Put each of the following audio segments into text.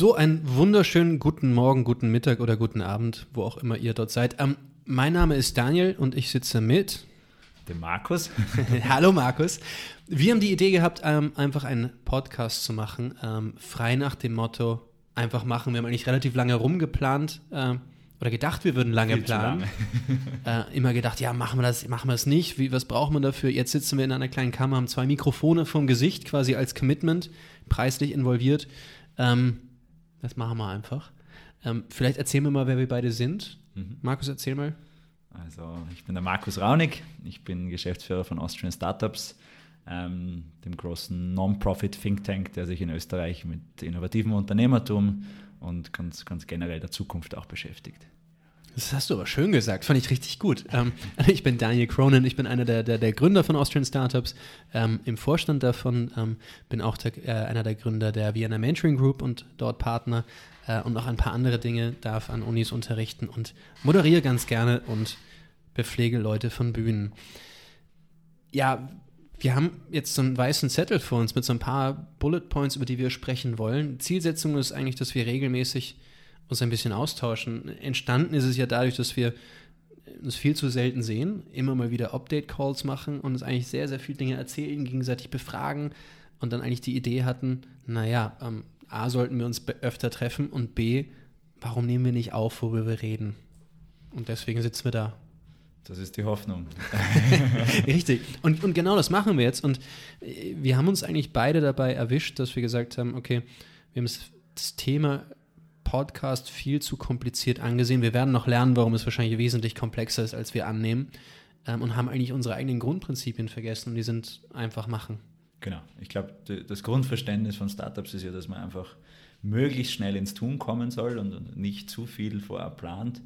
So, einen wunderschönen guten Morgen, guten Mittag oder guten Abend, wo auch immer ihr dort seid. Ähm, mein Name ist Daniel und ich sitze mit dem Markus. Hallo Markus. Wir haben die Idee gehabt, ähm, einfach einen Podcast zu machen, ähm, frei nach dem Motto, einfach machen. Wir haben eigentlich relativ lange rumgeplant äh, oder gedacht, wir würden lange Viel planen. Lange. äh, immer gedacht, ja, machen wir das, machen wir das nicht. Wie, was braucht man dafür? Jetzt sitzen wir in einer kleinen Kammer, haben zwei Mikrofone vom Gesicht quasi als Commitment, preislich involviert. Ähm, das machen wir einfach. Ähm, vielleicht erzählen wir mal, wer wir beide sind. Mhm. Markus, erzähl mal. Also, ich bin der Markus Raunig, ich bin Geschäftsführer von Austrian Startups, ähm, dem großen Non-Profit Think Tank, der sich in Österreich mit innovativem Unternehmertum und ganz, ganz generell der Zukunft auch beschäftigt. Das hast du aber schön gesagt, fand ich richtig gut. Ähm, ich bin Daniel Cronin, ich bin einer der, der, der Gründer von Austrian Startups, ähm, im Vorstand davon, ähm, bin auch der, äh, einer der Gründer der Vienna Mentoring Group und dort Partner äh, und noch ein paar andere Dinge, darf an Unis unterrichten und moderiere ganz gerne und bepflege Leute von Bühnen. Ja, wir haben jetzt so einen weißen Zettel vor uns mit so ein paar Bullet Points, über die wir sprechen wollen. Zielsetzung ist eigentlich, dass wir regelmäßig uns ein bisschen austauschen. Entstanden ist es ja dadurch, dass wir uns viel zu selten sehen, immer mal wieder Update-Calls machen und uns eigentlich sehr, sehr viele Dinge erzählen, gegenseitig befragen und dann eigentlich die Idee hatten, naja, ähm, A, sollten wir uns öfter treffen und B, warum nehmen wir nicht auf, worüber wir reden? Und deswegen sitzen wir da. Das ist die Hoffnung. Richtig. Und, und genau das machen wir jetzt. Und äh, wir haben uns eigentlich beide dabei erwischt, dass wir gesagt haben, okay, wir haben das Thema Podcast viel zu kompliziert angesehen. Wir werden noch lernen, warum es wahrscheinlich wesentlich komplexer ist, als wir annehmen. Ähm, und haben eigentlich unsere eigenen Grundprinzipien vergessen und die sind einfach machen. Genau. Ich glaube, das Grundverständnis von Startups ist ja, dass man einfach möglichst schnell ins Tun kommen soll und nicht zu viel vorab plant.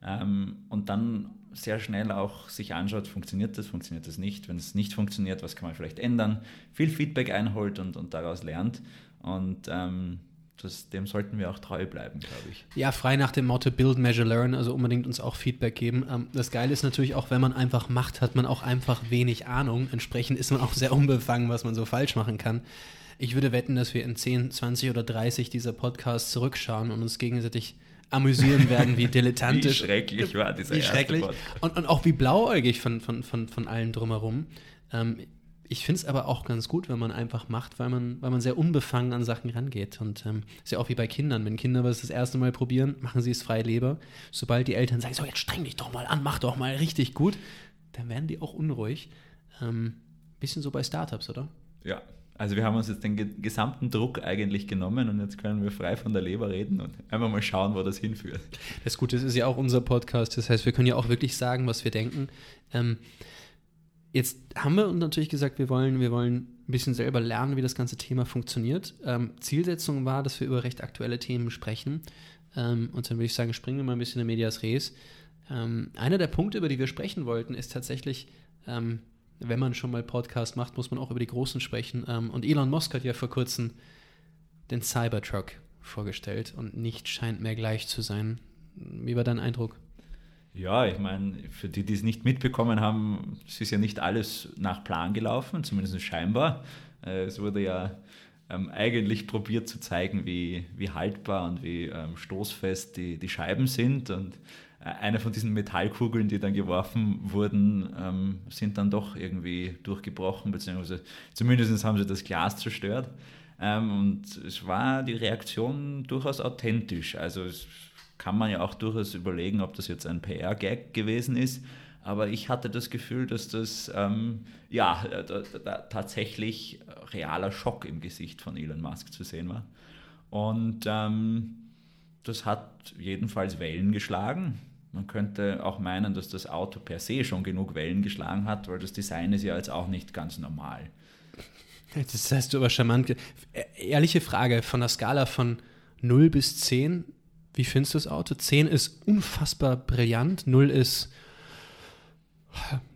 Ähm, und dann sehr schnell auch sich anschaut, funktioniert das, funktioniert das nicht. Wenn es nicht funktioniert, was kann man vielleicht ändern? Viel Feedback einholt und, und daraus lernt. Und ähm, das, dem sollten wir auch treu bleiben, glaube ich. Ja, frei nach dem Motto Build, Measure, Learn, also unbedingt uns auch Feedback geben. Ähm, das Geile ist natürlich auch, wenn man einfach macht, hat man auch einfach wenig Ahnung. Entsprechend ist man auch sehr unbefangen, was man so falsch machen kann. Ich würde wetten, dass wir in 10, 20 oder 30 dieser Podcasts zurückschauen und uns gegenseitig amüsieren werden, wie dilettantisch. wie schrecklich war dieser wie schrecklich. Und, und auch wie blauäugig von, von, von, von allen drumherum. Ähm, ich finde es aber auch ganz gut, wenn man einfach macht, weil man, weil man sehr unbefangen an Sachen rangeht. Und ähm, ist ja auch wie bei Kindern. Wenn Kinder was das erste Mal probieren, machen sie es frei Leber. Sobald die Eltern sagen, so jetzt streng dich doch mal an, mach doch mal richtig gut, dann werden die auch unruhig. Ähm, bisschen so bei Startups, oder? Ja, also wir haben uns jetzt den gesamten Druck eigentlich genommen und jetzt können wir frei von der Leber reden und einfach mal schauen, wo das hinführt. Das Gute ist, es ist ja auch unser Podcast. Das heißt, wir können ja auch wirklich sagen, was wir denken. Ähm, Jetzt haben wir uns natürlich gesagt, wir wollen, wir wollen ein bisschen selber lernen, wie das ganze Thema funktioniert. Ähm, Zielsetzung war, dass wir über recht aktuelle Themen sprechen. Ähm, und dann würde ich sagen, springen wir mal ein bisschen in Medias Res. Ähm, einer der Punkte, über die wir sprechen wollten, ist tatsächlich, ähm, wenn man schon mal Podcast macht, muss man auch über die Großen sprechen. Ähm, und Elon Musk hat ja vor kurzem den Cybertruck vorgestellt und nicht scheint mehr gleich zu sein. Wie war dein Eindruck? Ja, ich meine, für die, die es nicht mitbekommen haben, es ist ja nicht alles nach Plan gelaufen, zumindest scheinbar. Äh, es wurde ja ähm, eigentlich probiert zu zeigen, wie, wie haltbar und wie ähm, stoßfest die, die Scheiben sind. Und äh, eine von diesen Metallkugeln, die dann geworfen wurden, ähm, sind dann doch irgendwie durchgebrochen, beziehungsweise zumindest haben sie das Glas zerstört. Ähm, und es war die Reaktion durchaus authentisch. Also es kann man ja auch durchaus überlegen, ob das jetzt ein PR-Gag gewesen ist. Aber ich hatte das Gefühl, dass das ähm, ja, da, da, tatsächlich realer Schock im Gesicht von Elon Musk zu sehen war. Und ähm, das hat jedenfalls Wellen geschlagen. Man könnte auch meinen, dass das Auto per se schon genug Wellen geschlagen hat, weil das Design ist ja jetzt auch nicht ganz normal. Das heißt du aber charmant. E-, ehrliche Frage, von der Skala von 0 bis 10, wie findest du das Auto? 10 ist unfassbar brillant, 0 ist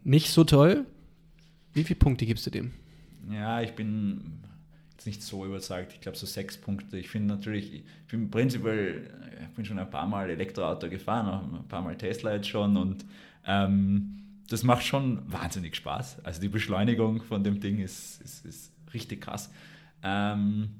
nicht so toll. Wie viele Punkte gibst du dem? Ja, ich bin jetzt nicht so überzeugt. Ich glaube so sechs Punkte. Ich finde natürlich, ich bin prinzipiell, ich bin schon ein paar Mal Elektroauto gefahren, auch ein paar Mal Tesla jetzt schon und ähm, das macht schon wahnsinnig Spaß. Also die Beschleunigung von dem Ding ist, ist, ist richtig krass. Ähm,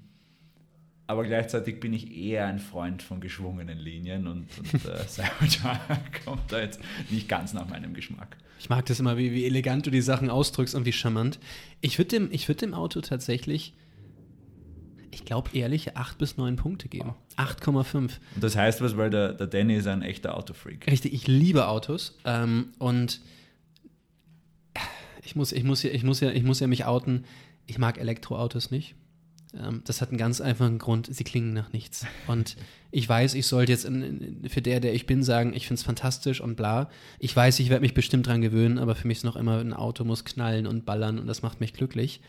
aber gleichzeitig bin ich eher ein Freund von geschwungenen Linien und, und äh, Cybertruck kommt da jetzt nicht ganz nach meinem Geschmack. Ich mag das immer, wie, wie elegant du die Sachen ausdrückst und wie charmant. Ich würde dem, würd dem Auto tatsächlich, ich glaube, ehrliche 8 bis 9 Punkte geben. 8,5. Und das heißt was, weil der, der Danny ist ein echter Autofreak. Richtig, ich liebe Autos ähm, und ich muss, ich, muss ja, ich, muss ja, ich muss ja mich outen, ich mag Elektroautos nicht. Ähm, das hat einen ganz einfachen Grund, sie klingen nach nichts. Und ich weiß, ich sollte jetzt in, in, für der, der ich bin, sagen, ich finde es fantastisch und bla. Ich weiß, ich werde mich bestimmt dran gewöhnen, aber für mich ist noch immer, ein Auto muss knallen und ballern und das macht mich glücklich.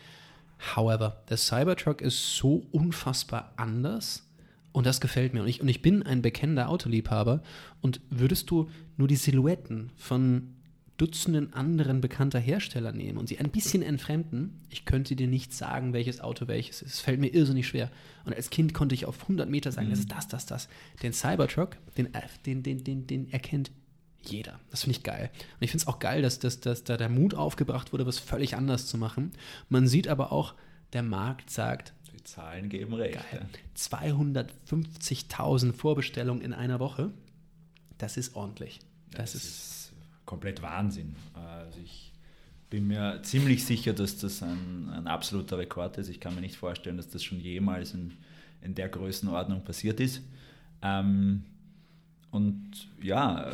However, der Cybertruck ist so unfassbar anders und das gefällt mir. Und ich, und ich bin ein bekennender Autoliebhaber. Und würdest du nur die Silhouetten von Dutzenden anderen bekannter Hersteller nehmen und sie ein bisschen entfremden, ich könnte dir nicht sagen, welches Auto welches ist. Es fällt mir irrsinnig schwer. Und als Kind konnte ich auf 100 Meter sagen, mhm. das ist das, das, das. Den Cybertruck, den, äh, den, den, den, den erkennt jeder. Das finde ich geil. Und ich finde es auch geil, dass, dass, dass da der Mut aufgebracht wurde, was völlig anders zu machen. Man sieht aber auch, der Markt sagt, die Zahlen geben recht. 250.000 Vorbestellungen in einer Woche. Das ist ordentlich. Das, das ist, ist komplett Wahnsinn. Also ich bin mir ziemlich sicher, dass das ein, ein, absoluter Rekord ist. Ich kann mir nicht vorstellen, dass das schon jemals in, in der Größenordnung passiert ist. Ähm, und ja,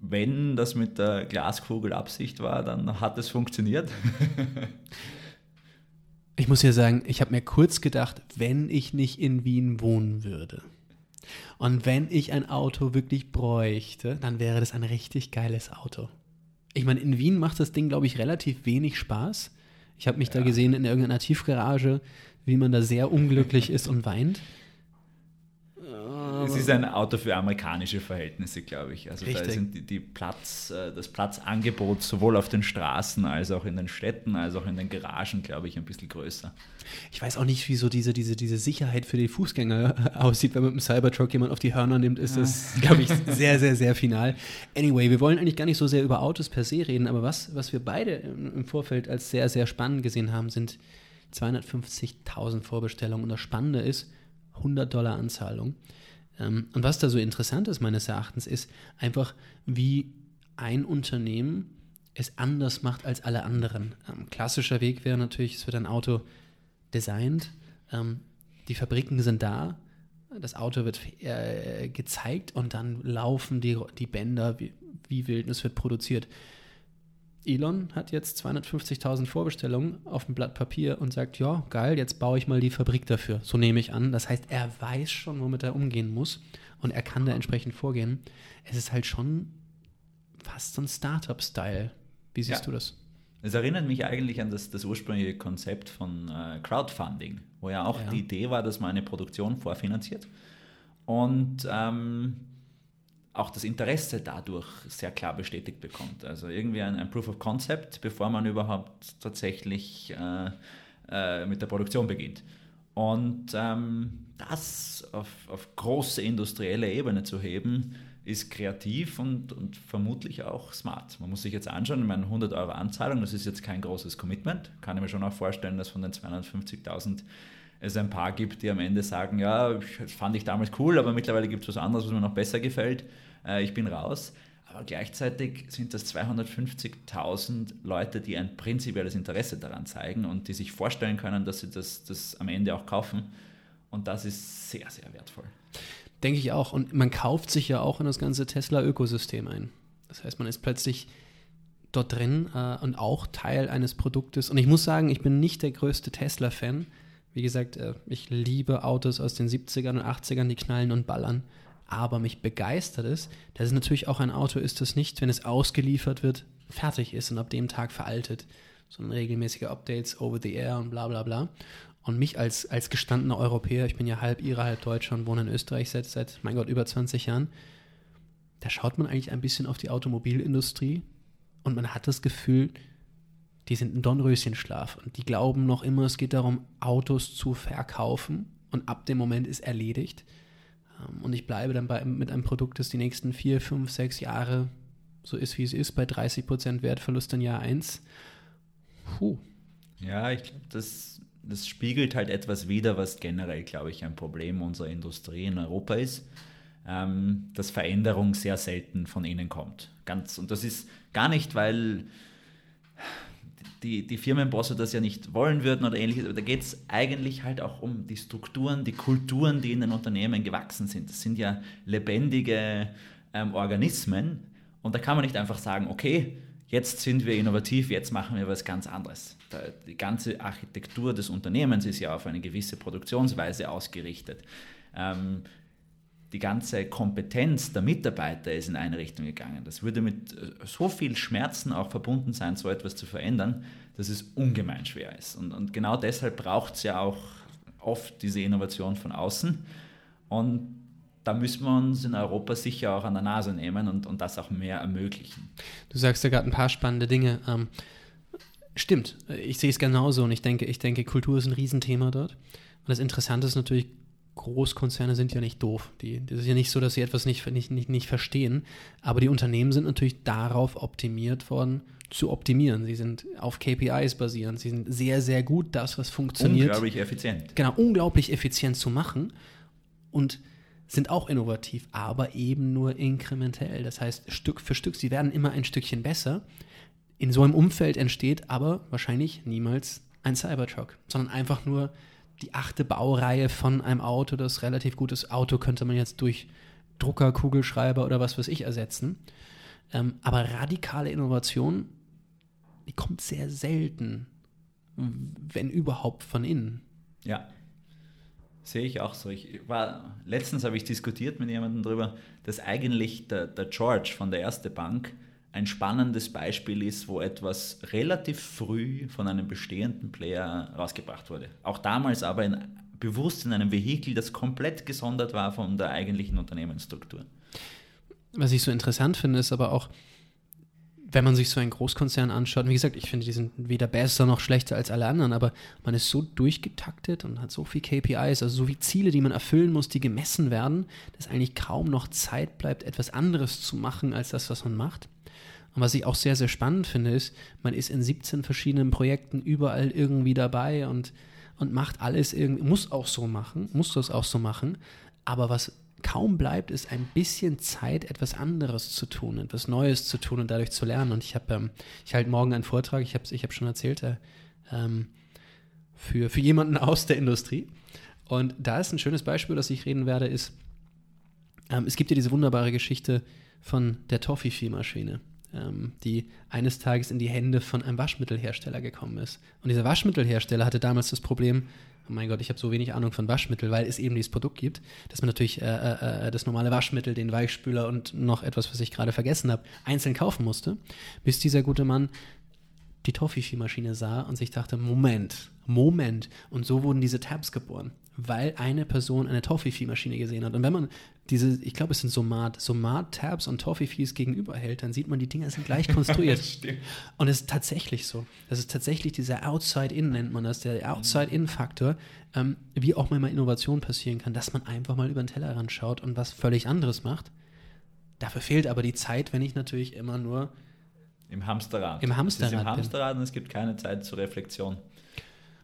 wenn das mit der Glaskugel Absicht war, dann hat es funktioniert. ich muss ja sagen, ich habe mir kurz gedacht, wenn ich nicht in Wien wohnen würde und wenn ich ein Auto wirklich bräuchte, dann wäre das ein richtig geiles Auto. Ich meine, in Wien macht das Ding, glaube ich, relativ wenig Spaß. Ich habe mich ja. da gesehen in irgendeiner Tiefgarage, wie man da sehr unglücklich ist und weint es ist ein Auto für amerikanische Verhältnisse, glaube ich. Also Richtig. da sind die, die, Platz, äh, das Platzangebot sowohl auf den Straßen als auch in den Städten, als auch in den Garagen, glaube ich, ein bisschen größer. Ich weiß auch nicht, wieso diese, diese, diese Sicherheit für die Fußgänger aussieht, wenn man mit dem Cybertruck jemand auf die Hörner nimmt, ist das, glaube ich, sehr, sehr, sehr final. Anyway, wir wollen eigentlich gar nicht so sehr über Autos per se reden, aber was, was wir beide im Vorfeld als sehr, sehr spannend gesehen haben, sind 250.000 Vorbestellungen. Und das Spannende ist, 100 Dollar Anzahlung. Ähm, und was da so interessant ist, meines Erachtens, ist einfach, wie ein Unternehmen es anders macht als alle anderen. Ähm, klassischer Weg wäre natürlich, es wird ein Auto designt, ähm, die Fabriken sind da, das Auto wird äh, gezeigt und dann laufen die, die Bänder wie, wie wild und es wird produziert. Elon hat jetzt 250.000 Vorbestellungen auf dem Blatt Papier und sagt, ja, geil, jetzt baue ich mal die Fabrik dafür. So nehme ich an. Das heißt, er weiß schon, womit er umgehen muss und er kann da entsprechend vorgehen. Es ist halt schon fast so ein Startup-Style. Wie siehst ja. du das? Es erinnert mich eigentlich an das, das ursprüngliche Konzept von äh, Crowdfunding, wo ja auch ja. die Idee war, dass man eine Produktion vorfinanziert. Und ähm, auch das Interesse dadurch sehr klar bestätigt bekommt. Also irgendwie ein, ein Proof of Concept, bevor man überhaupt tatsächlich äh, äh, mit der Produktion beginnt. Und ähm, das auf, auf große industrielle Ebene zu heben, ist kreativ und, und vermutlich auch smart. Man muss sich jetzt anschauen, ich meine 100 Euro Anzahlung, das ist jetzt kein großes Commitment. Kann ich mir schon auch vorstellen, dass von den 250.000 es ein paar gibt, die am Ende sagen, ja, das fand ich damals cool, aber mittlerweile gibt es was anderes, was mir noch besser gefällt äh, ich bin raus. Aber gleichzeitig sind das 250.000 Leute, die ein prinzipielles Interesse daran zeigen und die sich vorstellen können, dass sie das, das am Ende auch kaufen. Und das ist sehr, sehr wertvoll. Denke ich auch. Und man kauft sich ja auch in das ganze Tesla-Ökosystem ein. Das heißt, man ist plötzlich dort drin äh, und auch Teil eines Produktes. Und ich muss sagen, ich bin nicht der größte Tesla-Fan. Wie gesagt, äh, ich liebe Autos aus den 70ern und 80ern, die knallen und ballern aber mich begeistert es, dass es natürlich auch ein Auto ist, das nicht, wenn es ausgeliefert wird, fertig ist und ab dem Tag veraltet, sondern regelmäßige Updates over the air und bla bla bla. Und mich als, als gestandener Europäer, ich bin ja halb Ire, halb Deutscher und wohne in Österreich seit, seit, mein Gott, über 20 Jahren, da schaut man eigentlich ein bisschen auf die Automobilindustrie und man hat das Gefühl, die sind ein Dornröschenschlaf und die glauben noch immer, es geht darum, Autos zu verkaufen und ab dem Moment ist erledigt. Ähm, und ich bleibe dann bei, mit einem Produkt, das die nächsten vier, fünf, sechs Jahre so ist, wie es ist, bei 30% Wertverlust in Jahr 1. Puh. Ja, ich glaube, das das spiegelt halt etwas wider, was generell, glaube ich, ein Problem unserer Industrie in Europa ist, ähm, dass Veränderung sehr selten von innen kommt. Ganz, und das ist gar nicht, weil die, die Firmenbosse das ja nicht wollen würden oder ähnliches, aber da geht es eigentlich halt auch um die Strukturen, die Kulturen, die in den Unternehmen gewachsen sind. Das sind ja lebendige ähm, Organismen und da kann man nicht einfach sagen, okay, jetzt sind wir innovativ, jetzt machen wir was ganz anderes. Die ganze Architektur des Unternehmens ist ja auf eine gewisse Produktionsweise ausgerichtet. Ähm, die ganze Kompetenz der Mitarbeiter ist in eine Richtung gegangen. Das würde mit äh, so viel Schmerzen auch verbunden sein, so etwas zu verändern, dass es ungemein schwer ist. Und, und genau deshalb braucht es ja auch oft diese Innovation von außen. Und da müssen wir uns in Europa sicher auch an der Nase nehmen und, und das auch mehr ermöglichen. Du sagst ja gerade ein paar spannende Dinge. Ähm, stimmt, ich sehe es genauso und ich denke, ich denke, Kultur ist ein Riesenthema dort. Und das Interessante ist natürlich, Großkonzerne sind ja nicht doof. Die, das ist ja nicht so, dass sie etwas nicht, nicht, nicht, nicht verstehen. Aber die Unternehmen sind natürlich darauf optimiert worden, zu optimieren. Sie sind auf KPIs basierend. Sie sind sehr, sehr gut, das, was funktioniert. Unglaublich effizient. Genau, unglaublich effizient zu machen. Und sind auch innovativ, aber eben nur inkrementell. Das heißt, Stück für Stück, sie werden immer ein Stückchen besser. In so einem Umfeld entsteht aber wahrscheinlich niemals ein Cybertruck, sondern einfach nur die achte Baureihe von einem Auto. Das relativ gutes Auto könnte man jetzt durch Drucker, Kugelschreiber oder was weiß ich ersetzen. Ähm, aber radikale Innovation, die kommt sehr selten, wenn überhaupt von innen. Ja. Sehe ich auch so. Ich war, letztens habe ich diskutiert mit jemandem darüber, dass eigentlich der, der George von der Erste Bank ein spannendes Beispiel ist, wo etwas relativ früh von einem bestehenden Player rausgebracht wurde. Auch damals aber in, bewusst in einem Vehikel, das komplett gesondert war von der eigentlichen Unternehmensstruktur. Was ich so interessant finde, ist aber auch, wenn man sich so einen Großkonzern anschaut, wie gesagt, ich finde, die sind weder besser noch schlechter als alle anderen, aber man ist so durchgetaktet und hat so viel KPIs, also so viele Ziele, die man erfüllen muss, die gemessen werden, dass eigentlich kaum noch Zeit bleibt, etwas anderes zu machen als das, was man macht. Und was ich auch sehr, sehr spannend finde, ist, man ist in 17 verschiedenen Projekten überall irgendwie dabei und, und macht alles irgendwie, muss auch so machen, muss das auch so machen. Aber was kaum bleibt, ist ein bisschen Zeit, etwas anderes zu tun, etwas Neues zu tun und dadurch zu lernen. Und ich habe, ähm, ich halte morgen einen Vortrag, ich habe ich hab schon erzählt, äh, ähm, für, für jemanden aus der Industrie. Und da ist ein schönes Beispiel, das ich reden werde, ist, ähm, es gibt ja diese wunderbare Geschichte von der Toffifee-Maschine, ähm, die eines Tages in die Hände von einem Waschmittelhersteller gekommen ist. Und dieser Waschmittelhersteller hatte damals das Problem, oh mein Gott, ich habe so wenig Ahnung von Waschmittel, weil es eben dieses Produkt gibt, dass man natürlich äh, äh, äh, das normale Waschmittel, den Weichspüler und noch etwas, was ich gerade vergessen habe, einzeln kaufen musste, bis dieser gute Mann die Toffifee-Maschine sah und sich dachte, Moment, Moment. Und so wurden diese Tabs geboren, weil eine Person eine Toffifee-Maschine gesehen hat. Und wenn man diese, ich glaube, es sind Somat, Somat-Tabs und Toffifees gegenüberhält, dann sieht man, die Dinger sind gleich konstruiert. und es ist tatsächlich so. Das ist tatsächlich dieser Outside-In, nennt man das, der Outside-In-Faktor, ähm, wie auch mal Innovation passieren kann, dass man einfach mal über den Tellerrand schaut und was völlig anderes macht. Dafür fehlt aber die Zeit, wenn ich natürlich immer nur im Hamsterrad. Im Hamsterrad. Es ist im Hamsterrad und es gibt keine Zeit zur Reflexion.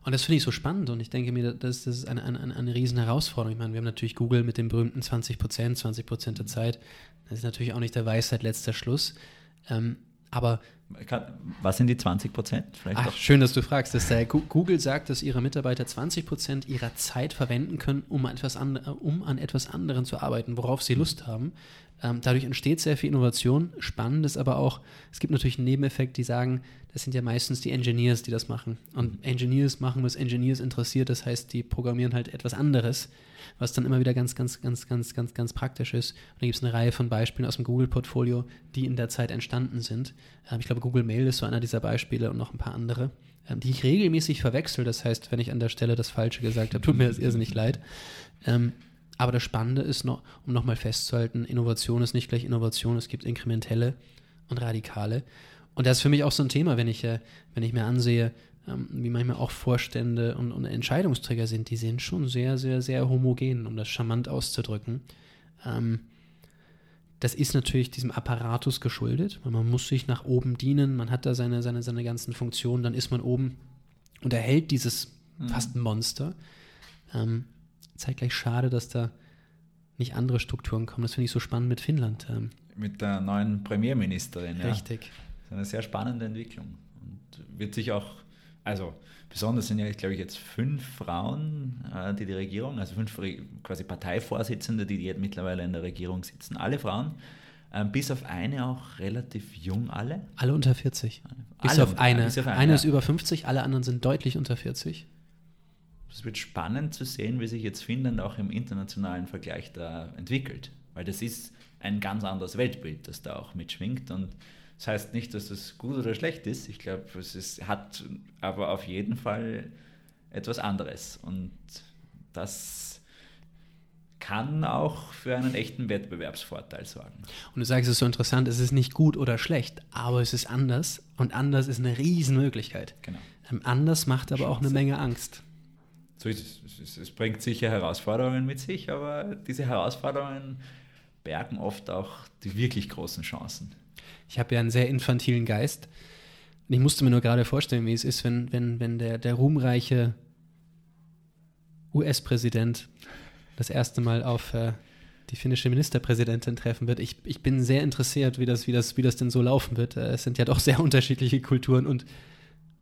Und das finde ich so spannend und ich denke mir, das, das ist eine, eine, eine riesen Herausforderung. Ich meine, wir haben natürlich Google mit dem berühmten 20 Prozent, 20 Prozent der Zeit. Das ist natürlich auch nicht der Weisheit letzter Schluss. Ähm, aber was sind die 20 Prozent? Ach, schön, dass du fragst. Das, äh, Google sagt, dass ihre Mitarbeiter 20 Prozent ihrer Zeit verwenden können, um, etwas an, um an etwas anderem zu arbeiten, worauf sie Lust haben. Ähm, dadurch entsteht sehr viel Innovation. Spannend ist aber auch, es gibt natürlich einen Nebeneffekt, die sagen, das sind ja meistens die Engineers, die das machen. Und Engineers machen, was Engineers interessiert. Das heißt, die programmieren halt etwas anderes, was dann immer wieder ganz, ganz, ganz, ganz, ganz, ganz praktisch ist. Und da gibt es eine Reihe von Beispielen aus dem Google-Portfolio, die in der Zeit entstanden sind. Ähm, ich glaube, Google Mail ist so einer dieser Beispiele und noch ein paar andere, ähm, die ich regelmäßig verwechsel. Das heißt, wenn ich an der Stelle das Falsche gesagt habe, tut mir das irrsinnig leid. Ähm, aber das Spannende ist noch, um nochmal festzuhalten, Innovation ist nicht gleich Innovation, es gibt inkrementelle und radikale. Und das ist für mich auch so ein Thema, wenn ich, äh, wenn ich mir ansehe, ähm, wie manchmal auch Vorstände und, und, Entscheidungsträger sind, die sind schon sehr, sehr, sehr homogen, um das charmant auszudrücken. Ähm, das ist natürlich diesem Apparatus geschuldet, man muss sich nach oben dienen, man hat da seine, seine, seine ganzen Funktionen, dann ist man oben und erhält dieses mhm. fast ein Monster. Ähm, zeitgleich schade, dass da nicht andere Strukturen kommen. Das finde ich so spannend mit Finnland. Ähm. Mit der neuen Premierministerin. Richtig. Ja. Das ist eine sehr spannende Entwicklung und wird sich auch, also besonders sind ja, glaube ich, jetzt fünf Frauen, äh, die die Regierung, also fünf quasi Parteivorsitzende, die jetzt mittlerweile in der Regierung sitzen, alle Frauen. Ähm, bis auf eine auch relativ jung alle. Alle unter 40. Bis, alle auf, eine. bis auf eine. Eine ist über 50, alle anderen sind deutlich unter 40. Es wird spannend zu sehen, wie sich jetzt Finnland auch im internationalen Vergleich da entwickelt. Weil das ist ein ganz anderes Weltbild, das da auch mitschwingt. Und das heißt nicht, dass es gut oder schlecht ist. Ich glaube, es ist, hat aber auf jeden Fall etwas anderes. Und das kann auch für einen echten Wettbewerbsvorteil sorgen. Und du sagst es so interessant, es ist nicht gut oder schlecht, aber es ist anders und anders ist eine Riesenmöglichkeit. Genau. Ähm, anders macht aber auch eine Menge Angst. So ist es. Es bringt sicher Herausforderungen mit sich, aber diese Herausforderungen bergen oft auch die wirklich großen Chancen. Ich habe ja einen sehr infantilen Geist. Ich musste mir nur gerade vorstellen, wie es ist, wenn, wenn, wenn der, der ruhmreiche US-Präsident das erste Mal auf äh, die finnische Ministerpräsidentin treffen wird. Ich, ich bin sehr interessiert, wie das, wie, das, wie das denn so laufen wird. Äh, es sind ja doch sehr unterschiedliche Kulturen und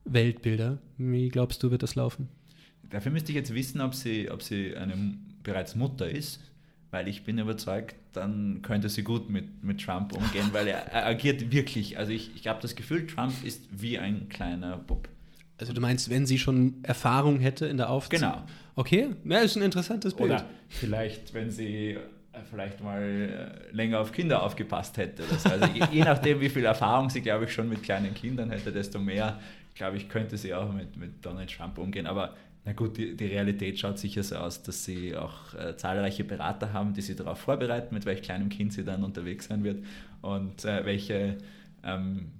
Weltbilder. Wie glaubst du, wird das laufen? Dafür müsste ich jetzt wissen, ob sie, ob sie eine bereits Mutter ist, weil ich bin überzeugt, dann könnte sie gut mit, mit Trump umgehen, weil er, er agiert wirklich. Also ich, ich habe das Gefühl, Trump ist wie ein kleiner Bub. Also du meinst, wenn sie schon Erfahrung hätte in der Aufzug? Genau. Okay, ja, ist ein interessantes Bild. Oder vielleicht, wenn sie äh, vielleicht mal äh, länger auf Kinder aufgepasst hätte. Also je, je, nachdem, wie viel Erfahrung sie, glaube ich, schon mit kleinen Kindern hätte, desto mehr, glaube ich, könnte sie auch mit, mit Donald Trump umgehen. Aber na gut, die, die Realität schaut sicher so aus, dass sie auch äh, zahlreiche Berater haben, die sie darauf vorbereiten, mit welch kleinem Kind sie dann unterwegs sein wird. Und äh, welche ähm,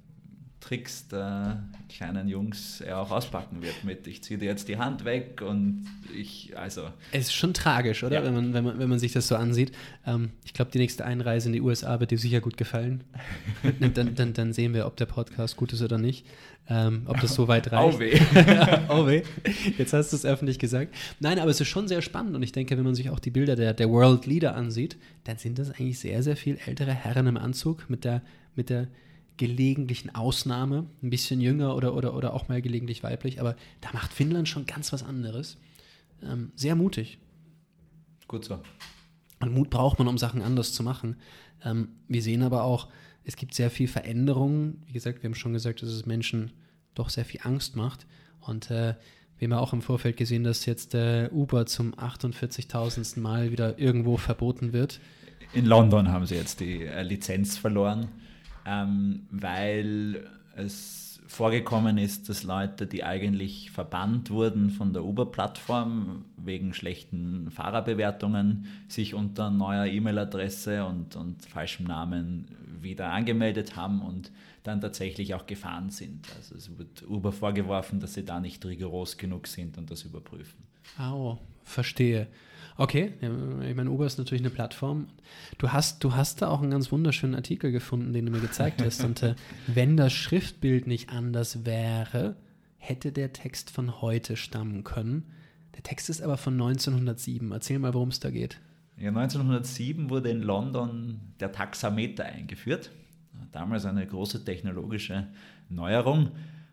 Tricks der kleinen Jungs er auch auspacken wird mit ich ziehe dir jetzt die Hand weg und ich, also. Es ist schon tragisch, oder? Ja. Wenn, man, wenn, man, wenn man sich das so ansieht. Ähm, ich glaube, die nächste Einreise in die USA wird dir sicher gut gefallen. dann, dann, dann sehen wir, ob der Podcast gut ist oder nicht. Ähm, ob das so weit reicht. Oh weh. oh weh. Jetzt hast du es öffentlich gesagt. Nein, aber es ist schon sehr spannend und ich denke, wenn man sich auch die Bilder der, der World Leader ansieht, dann sind das eigentlich sehr, sehr viel ältere Herren im Anzug mit der, mit der gelegentlichen Ausnahme, ein bisschen jünger oder, oder, oder auch mal gelegentlich weiblich, aber da macht Finnland schon ganz was anderes. Ähm, sehr mutig. Gut so. Und Mut braucht man, um Sachen anders zu machen. Ähm, wir sehen aber auch, es gibt sehr viel Veränderungen. Wie gesagt, wir haben schon gesagt, dass es Menschen doch sehr viel Angst macht. Und äh, wir haben ja auch im Vorfeld gesehen, dass jetzt äh, Uber zum 48.000. Mal wieder irgendwo verboten wird. In London haben sie jetzt die äh, Lizenz verloren ähm, weil es vorgekommen ist, dass Leute, die eigentlich verbannt wurden von der Uber-Plattform wegen schlechten Fahrerbewertungen, sich unter neuer E-Mail-Adresse und, und falschem Namen wieder angemeldet haben und dann tatsächlich auch gefahren sind. Also es wird Uber vorgeworfen, dass sie da nicht rigoros genug sind und das überprüfen. Oh, verstehe. Okay, ich meine, Uber ist natürlich eine Plattform. Du hast, du hast da auch einen ganz wunderschönen Artikel gefunden, den du mir gezeigt hast. Und äh, wenn das Schriftbild nicht anders wäre, hätte der Text von heute stammen können. Der Text ist aber von 1907. Erzähl mal, worum es da geht. Ja, 1907 wurde in London der Taxameter eingeführt. Damals eine große technologische Neuerung.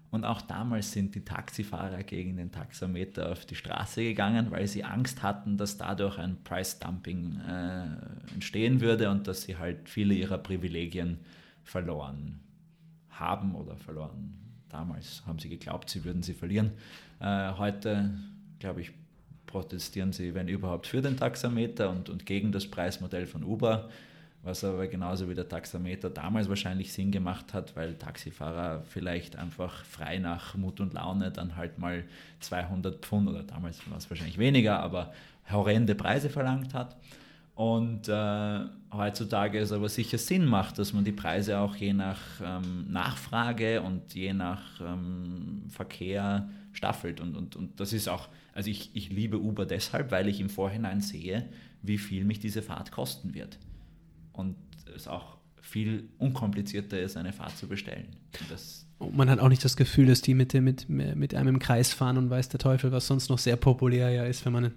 Und auch damals sind die Taxifahrer gegen den Taxameter auf die Straße gegangen, weil sie Angst hatten, dass dadurch ein Price-Dumping äh, entstehen würde und dass sie halt viele ihrer Privilegien verloren haben oder verloren. Damals haben sie geglaubt, sie würden sie verlieren. Äh, heute, glaube ich, protestieren sie, wenn überhaupt, für den Taxameter und, und gegen das Preismodell von Uber was aber genauso wie der Taxameter damals wahrscheinlich Sinn gemacht hat, weil Taxifahrer vielleicht einfach frei nach Mut und Laune dann halt mal 200 Pfund oder damals war es wahrscheinlich weniger, aber horrende Preise verlangt hat. Und äh, heutzutage es aber sicher Sinn macht, dass man die Preise auch je nach ähm, Nachfrage und je nach ähm, Verkehr staffelt. Und, und, und das ist auch, also ich, ich liebe Uber deshalb, weil ich im Vorhinein sehe, wie viel mich diese Fahrt kosten wird und es auch viel unkomplizierter ist, eine Fahrt zu bestellen. Das man hat auch nicht das Gefühl, dass die mit, mit, mit einem im Kreis fahren und weiß der Teufel, was sonst noch sehr populär ja ist, wenn man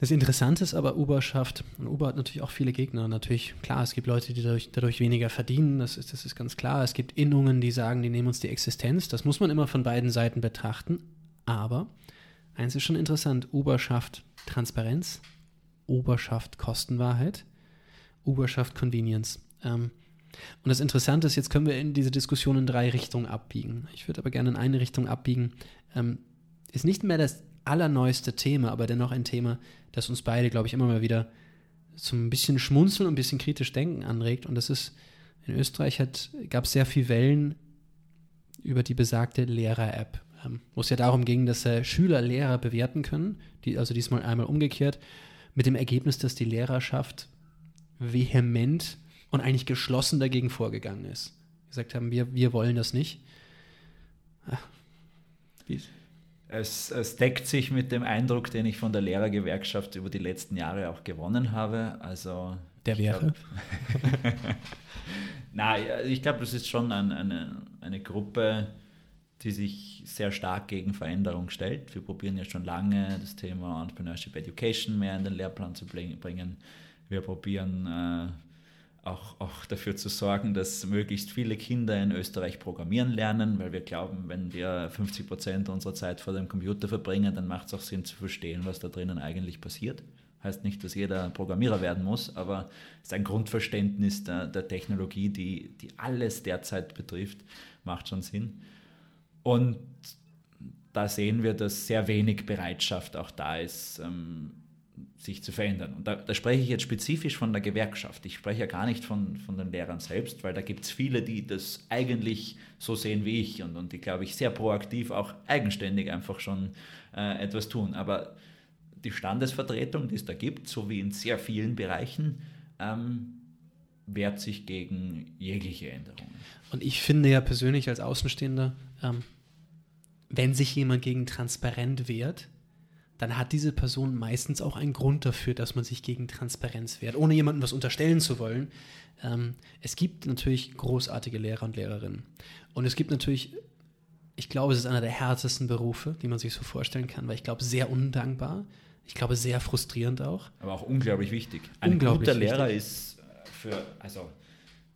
das Interessante ist aber, Uber schafft, und Uber hat natürlich auch viele Gegner. Natürlich, klar, es gibt Leute, die dadurch, dadurch weniger verdienen, das ist, das ist ganz klar. Es gibt Innungen, die sagen, die nehmen uns die Existenz. Das muss man immer von beiden Seiten betrachten. Aber eins ist schon interessant: Uber schafft Transparenz, Uber schafft Kostenwahrheit, Uber schafft Convenience. Ähm, und das Interessante ist, jetzt können wir in diese Diskussion in drei Richtungen abbiegen. Ich würde aber gerne in eine Richtung abbiegen. Ähm, ist nicht mehr das allerneueste Thema, aber dennoch ein Thema, das uns beide, glaube ich, immer mal wieder zum bisschen Schmunzeln und ein bisschen kritisch Denken anregt. Und das ist, in Österreich gab es sehr viel Wellen über die besagte Lehrer-App, ähm, wo es ja darum ging, dass äh, Schüler Lehrer bewerten können, die, also diesmal einmal umgekehrt, mit dem Ergebnis, dass die Lehrerschaft vehement und eigentlich geschlossen dagegen vorgegangen ist. Gesagt haben, wir, wir wollen das nicht. Ach, wie, es, es, deckt sich mit dem Eindruck, den ich von der Lehrergewerkschaft über die letzten Jahre auch gewonnen habe. Also der wäre? Nein, ich glaube, das ist schon ein, eine, eine Gruppe, die sich sehr stark gegen Veränderung stellt. Wir probieren ja schon lange das Thema Entrepreneurship Education mehr in den Lehrplan zu bringen. Wir probieren äh, auch, auch dafür zu sorgen, dass möglichst viele Kinder in Österreich programmieren lernen, weil wir glauben, wenn wir 50 Prozent unserer Zeit vor dem Computer verbringen, dann macht es auch Sinn zu verstehen, was da drinnen eigentlich passiert. Heißt nicht, dass jeder Programmierer werden muss, aber es ist ein Grundverständnis der, der Technologie, die, die alles derzeit betrifft, macht schon Sinn. Und da sehen wir, dass sehr wenig Bereitschaft auch da ist, ähm, sich zu verändern. Und da, da, spreche ich jetzt spezifisch von der Gewerkschaft. Ich spreche ja gar nicht von, von den Lehrern selbst, weil da gibt es viele, die das eigentlich so sehen wie ich und, und die, glaube ich, sehr proaktiv, auch eigenständig einfach schon äh, etwas tun. Aber die Standesvertretung, die es da gibt, so wie in sehr vielen Bereichen, ähm, wehrt sich gegen jegliche Änderungen. Und ich finde ja persönlich als Außenstehender, ähm, wenn sich jemand gegen transparent wehrt, dann hat diese Person meistens auch einen Grund dafür, dass man sich gegen Transparenz wehrt, ohne jemandem was unterstellen zu wollen. Ähm, es gibt natürlich großartige Lehrer und Lehrerinnen. Und es gibt natürlich, ich glaube, es ist einer der härtesten Berufe, die man sich so vorstellen kann, weil ich glaube, sehr undankbar. Ich glaube, sehr frustrierend auch. Aber auch unglaublich wichtig. Ein unglaublich guter Lehrer wichtig. ist für, also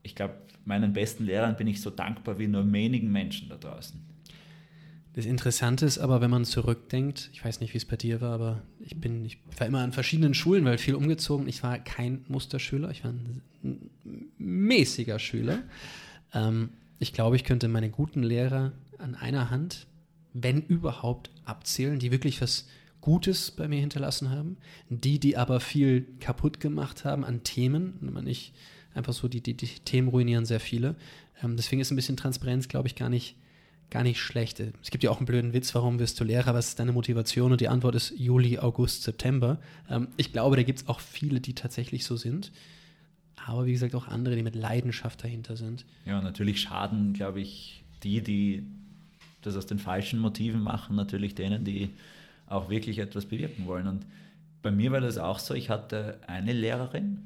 ich glaube, meinen besten Lehrern bin ich so dankbar wie nur wenigen Menschen da draußen. Das Interessante ist aber, wenn man zurückdenkt, ich weiß nicht, wie es bei dir war, aber ich bin, ich war immer an verschiedenen Schulen, weil viel umgezogen. Ich war kein Musterschüler, ich war ein mäßiger Schüler. Ähm, ich glaube, ich könnte meine guten Lehrer an einer Hand, wenn überhaupt, abzählen, die wirklich was Gutes bei mir hinterlassen haben. Die, die aber viel kaputt gemacht haben an Themen. Man nicht einfach so, die, die, die Themen ruinieren sehr viele. Ähm, deswegen ist ein bisschen Transparenz, glaube ich, gar nicht gar nicht schlecht. Es gibt ja auch einen blöden Witz, warum wirst du Lehrer? Was ist deine Motivation? Und die Antwort ist Juli, August, September. Ähm, ich glaube, da gibt es auch viele, die tatsächlich so sind. Aber wie gesagt, auch andere, die mit Leidenschaft dahinter sind. Ja, natürlich schaden, glaube ich, die, die das aus den falschen Motiven machen, natürlich denen, die auch wirklich etwas bewirken wollen. Und bei mir war das auch so, ich hatte eine Lehrerin,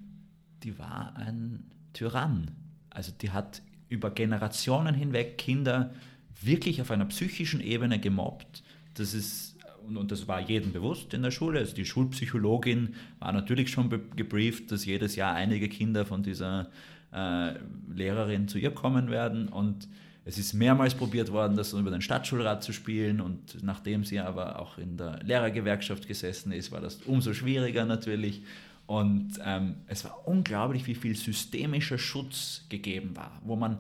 die war ein Tyrann. Also die hat über Generationen hinweg Kinder wirklich auf einer psychischen Ebene gemobbt. Das ist, und, und das war jedem bewusst in der Schule. Also die Schulpsychologin war natürlich schon gebrieft, dass jedes Jahr einige Kinder von dieser äh, Lehrerin zu ihr kommen werden. Und es ist mehrmals probiert worden, das über den Stadtschulrat zu spielen. Und nachdem sie aber auch in der Lehrergewerkschaft gesessen ist, war das umso schwieriger natürlich. Und ähm, es war unglaublich, wie viel systemischer Schutz gegeben war, wo man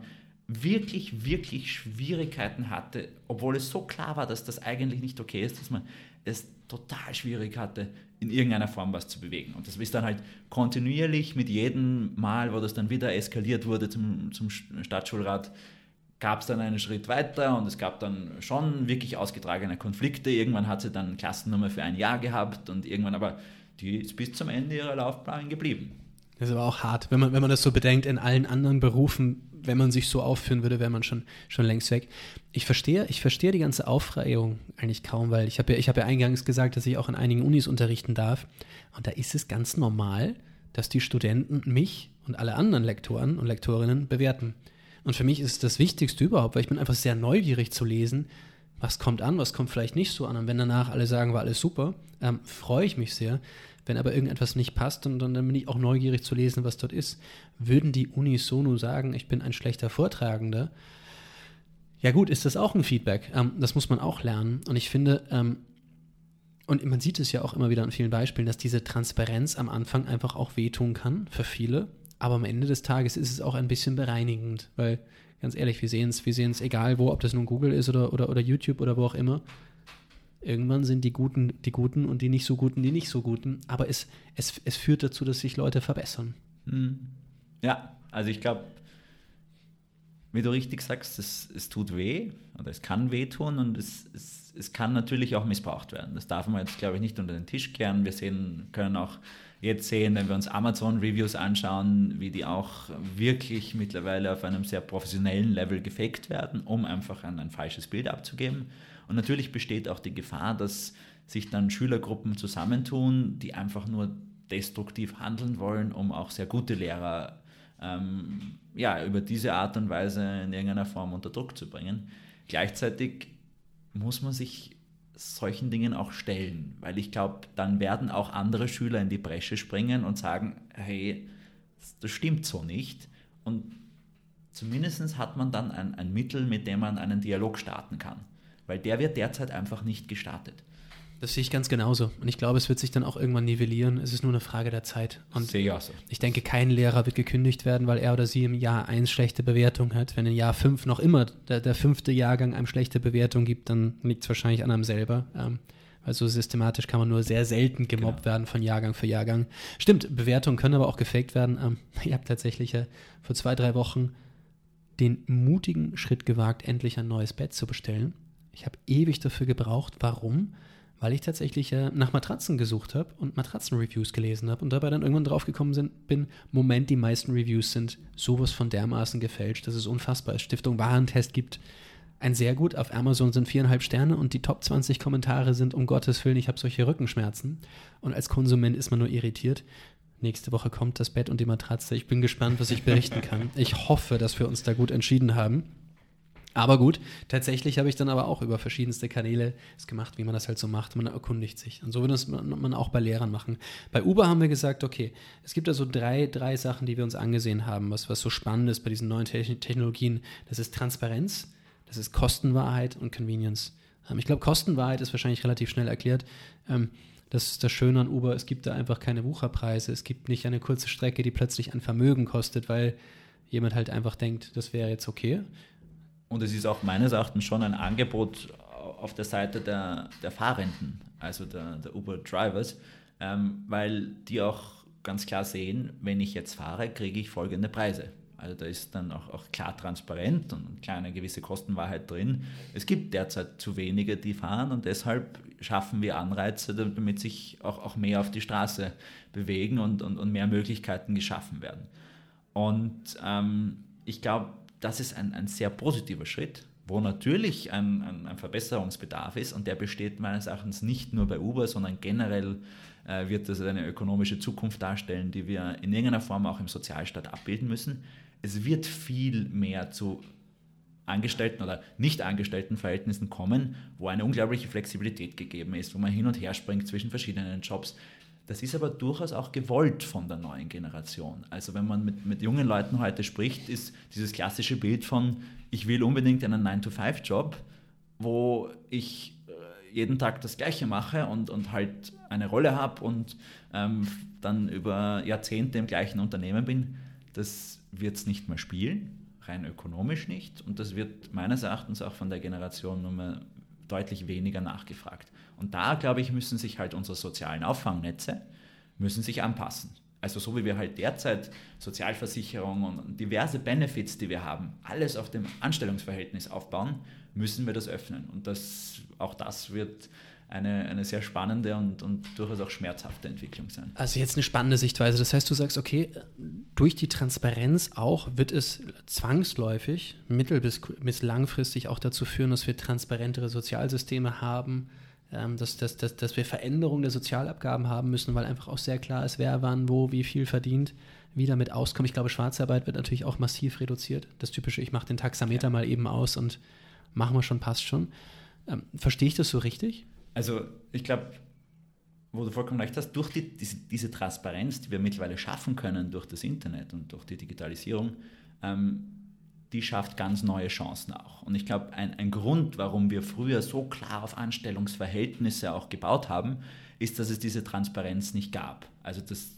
wirklich, wirklich Schwierigkeiten hatte, obwohl es so klar war, dass das eigentlich nicht okay ist, dass man es total schwierig hatte, in irgendeiner Form was zu bewegen. Und das ist dann halt kontinuierlich mit jedem Mal, wo das dann wieder eskaliert wurde zum, zum Stadtschulrat, gab es dann einen Schritt weiter und es gab dann schon wirklich ausgetragene Konflikte. Irgendwann hat sie dann Klassennummer für ein Jahr gehabt und irgendwann aber, die ist bis zum Ende ihrer Laufbahn geblieben. Das ist aber auch hart, wenn man, wenn man das so bedenkt, in allen anderen Berufen wenn man sich so aufführen würde, wäre man schon, schon längst weg. Ich verstehe, ich verstehe die ganze Aufreihung eigentlich kaum, weil ich habe ja, hab ja eingangs gesagt, dass ich auch in einigen Unis unterrichten darf. Und da ist es ganz normal, dass die Studenten mich und alle anderen Lektoren und Lektorinnen bewerten. Und für mich ist es das Wichtigste überhaupt, weil ich bin einfach sehr neugierig zu lesen, was kommt an, was kommt vielleicht nicht so an. Und wenn danach alle sagen, war alles super, ähm, freue ich mich sehr. Wenn aber irgendetwas nicht passt, dann, dann bin ich auch neugierig zu lesen, was dort ist. Würden die unisono sagen, ich bin ein schlechter Vortragender? Ja gut, ist das auch ein Feedback. Ähm, das muss man auch lernen. Und ich finde, ähm, und man sieht es ja auch immer wieder an vielen Beispielen, dass diese Transparenz am Anfang einfach auch wehtun kann für viele. Aber am Ende des Tages ist es auch ein bisschen bereinigend, weil ganz ehrlich, wir sehen es, wir sehen es egal wo, ob das nun Google ist oder, oder, oder YouTube oder wo auch immer. Irgendwann sind die Guten die Guten und die nicht so Guten die nicht so Guten. Aber es, es, es führt dazu, dass sich Leute verbessern. Hm. Ja, also ich glaube, wie du richtig sagst, es, es tut weh oder es kann wehtun und es, es, es kann natürlich auch missbraucht werden. Das darf man jetzt, glaube ich, nicht unter den Tisch kehren. Wir sehen, können auch jetzt sehen, wenn wir uns Amazon-Reviews anschauen, wie die auch wirklich mittlerweile auf einem sehr professionellen Level gefaked werden, um einfach ein, ein falsches Bild abzugeben. Und natürlich besteht auch die Gefahr, dass sich dann Schülergruppen zusammentun, die einfach nur destruktiv handeln wollen, um auch sehr gute Lehrer ähm, ja, über diese Art und Weise in irgendeiner Form unter Druck zu bringen. Gleichzeitig muss man sich solchen Dingen auch stellen, weil ich glaube, dann werden auch andere Schüler in die Bresche springen und sagen, hey, das stimmt so nicht. Und zumindest hat man dann ein, ein Mittel, mit dem man einen Dialog starten kann, weil der wird derzeit einfach nicht gestartet. Das sehe ich ganz genauso. Und ich glaube, es wird sich dann auch irgendwann nivellieren. Es ist nur eine Frage der Zeit. Und sehe ich auch so. Ich denke, kein Lehrer wird gekündigt werden, weil er oder sie im Jahr 1 schlechte Bewertung hat. Wenn in Jahr 5 noch immer der, der fünfte Jahrgang einem schlechte Bewertung gibt, dann liegt es wahrscheinlich an einem selber. Ähm, weil so systematisch kann man nur sehr selten gemobbt genau. werden von Jahrgang für Jahrgang. Stimmt, Bewertungen können aber auch gefaked werden. Ähm, ich habe tatsächlich äh, vor zwei, drei Wochen den mutigen Schritt gewagt, endlich ein neues Bett zu bestellen. Ich habe ewig dafür gebraucht. Warum? weil ich tatsächlich äh, nach Matratzen gesucht habe und Matratzenreviews gelesen habe und dabei dann irgendwann drauf gekommen sind, bin, Moment, die meisten Reviews sind sowas von dermaßen gefälscht, dass es unfassbar ist. Stiftung Warentest gibt ein sehr gut, auf Amazon sind viereinhalb Sterne und die Top 20 Kommentare sind, um Gottes Willen, ich habe solche Rückenschmerzen. Und als Konsument ist man nur irritiert. Nächste Woche kommt das Bett und die Matratze. Ich bin gespannt, was ich berichten kann. Ich hoffe, dass wir uns da gut entschieden haben. Aber gut, tatsächlich habe ich dann aber auch über verschiedenste Kanäle es gemacht, wie man das halt so macht. Man erkundigt sich. Und so würde man auch bei Lehrern machen. Bei Uber haben wir gesagt, okay, es gibt also drei, drei Sachen, die wir uns angesehen haben, was, was so spannend ist bei diesen neuen Technologien. Das ist Transparenz, das ist Kostenwahrheit und Convenience. Ähm, ich glaube, Kostenwahrheit ist wahrscheinlich relativ schnell erklärt. Ähm, das ist das Schöne an Uber, es gibt da einfach keine Wucherpreise. Es gibt nicht eine kurze Strecke, die plötzlich ein Vermögen kostet, weil jemand halt einfach denkt, das wäre jetzt okay, und es ist auch meines Erachtens schon ein Angebot auf der Seite der, der Fahrenden, also der, der Uber-Drivers, ähm, weil die auch ganz klar sehen, wenn ich jetzt fahre, kriege ich folgende Preise. Also da ist dann auch, auch klar transparent und klar eine gewisse Kostenwahrheit drin. Es gibt derzeit zu wenige, die fahren und deshalb schaffen wir Anreize, damit sich auch, auch mehr auf die Straße bewegen und, und, und mehr Möglichkeiten geschaffen werden. Und ähm, ich glaube, das ist ein, ein sehr positiver Schritt, wo natürlich ein, ein, ein, Verbesserungsbedarf ist und der besteht meines Erachtens nicht nur bei Uber, sondern generell äh, wird das eine ökonomische Zukunft darstellen, die wir in irgendeiner Form auch im Sozialstaat abbilden müssen. Es wird viel mehr zu Angestellten oder nicht angestellten Verhältnissen kommen, wo eine unglaubliche Flexibilität gegeben ist, wo man hin und her springt zwischen verschiedenen Jobs, das ist aber durchaus auch gewollt von der neuen Generation. Also wenn man mit, mit jungen Leuten heute spricht, ist dieses klassische Bild von, ich will unbedingt einen 9-to-5-Job, wo ich äh, jeden Tag das Gleiche mache und, und halt eine Rolle habe und ähm, dann über Jahrzehnte im gleichen Unternehmen bin, das wird es nicht mehr spielen, rein ökonomisch nicht. Und das wird meines Erachtens auch von der Generation Nummer deutlich weniger nachgefragt. Und da, glaube ich, müssen sich halt unsere sozialen Auffangnetze müssen sich anpassen. Also so wie wir halt derzeit Sozialversicherung und diverse Benefits, die wir haben, alles auf dem Anstellungsverhältnis aufbauen, müssen wir das öffnen. Und das, auch das wird eine, eine sehr spannende und, und durchaus auch schmerzhafte Entwicklung sein. Also jetzt eine spannende Sichtweise. Das heißt, du sagst, okay, durch die Transparenz auch wird es zwangsläufig mittel- bis, bis langfristig auch dazu führen, dass wir transparentere Sozialsysteme haben, dass, dass, dass, dass wir Veränderungen der Sozialabgaben haben müssen, weil einfach auch sehr klar ist, wer wann, wo, wie viel verdient, wie damit auskommt. Ich glaube, Schwarzarbeit wird natürlich auch massiv reduziert. Das typische, ich mache den Taxameter ja. mal eben aus und machen wir schon, passt schon. Ähm, verstehe ich das so richtig? Also ich glaube, wo du vollkommen recht hast, durch die, diese, diese, Transparenz, die wir mittlerweile schaffen können durch das Internet und durch die Digitalisierung, ähm, die schafft ganz neue Chancen auch. Und ich glaube, ein, ein Grund, warum wir früher so klar auf Anstellungsverhältnisse auch gebaut haben, ist, dass es diese Transparenz nicht gab. Also das,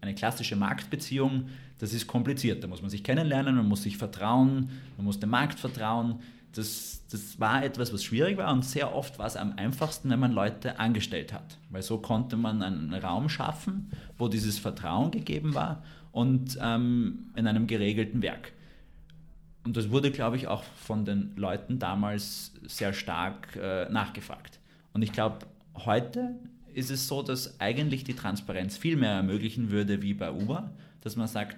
eine klassische Marktbeziehung, das ist kompliziert. Da muss man sich kennenlernen, man muss sich vertrauen, man muss dem Markt vertrauen. Das, das war etwas, was schwierig war und sehr oft war es am einfachsten, wenn man Leute angestellt hat. Weil so konnte man einen Raum schaffen, wo dieses Vertrauen gegeben war und ähm, in einem geregelten Werk. Und das wurde, glaube ich, auch von den Leuten damals sehr stark äh, nachgefragt. Und ich glaube, heute ist es so, dass eigentlich die Transparenz viel mehr ermöglichen würde wie bei Uber, dass man sagt,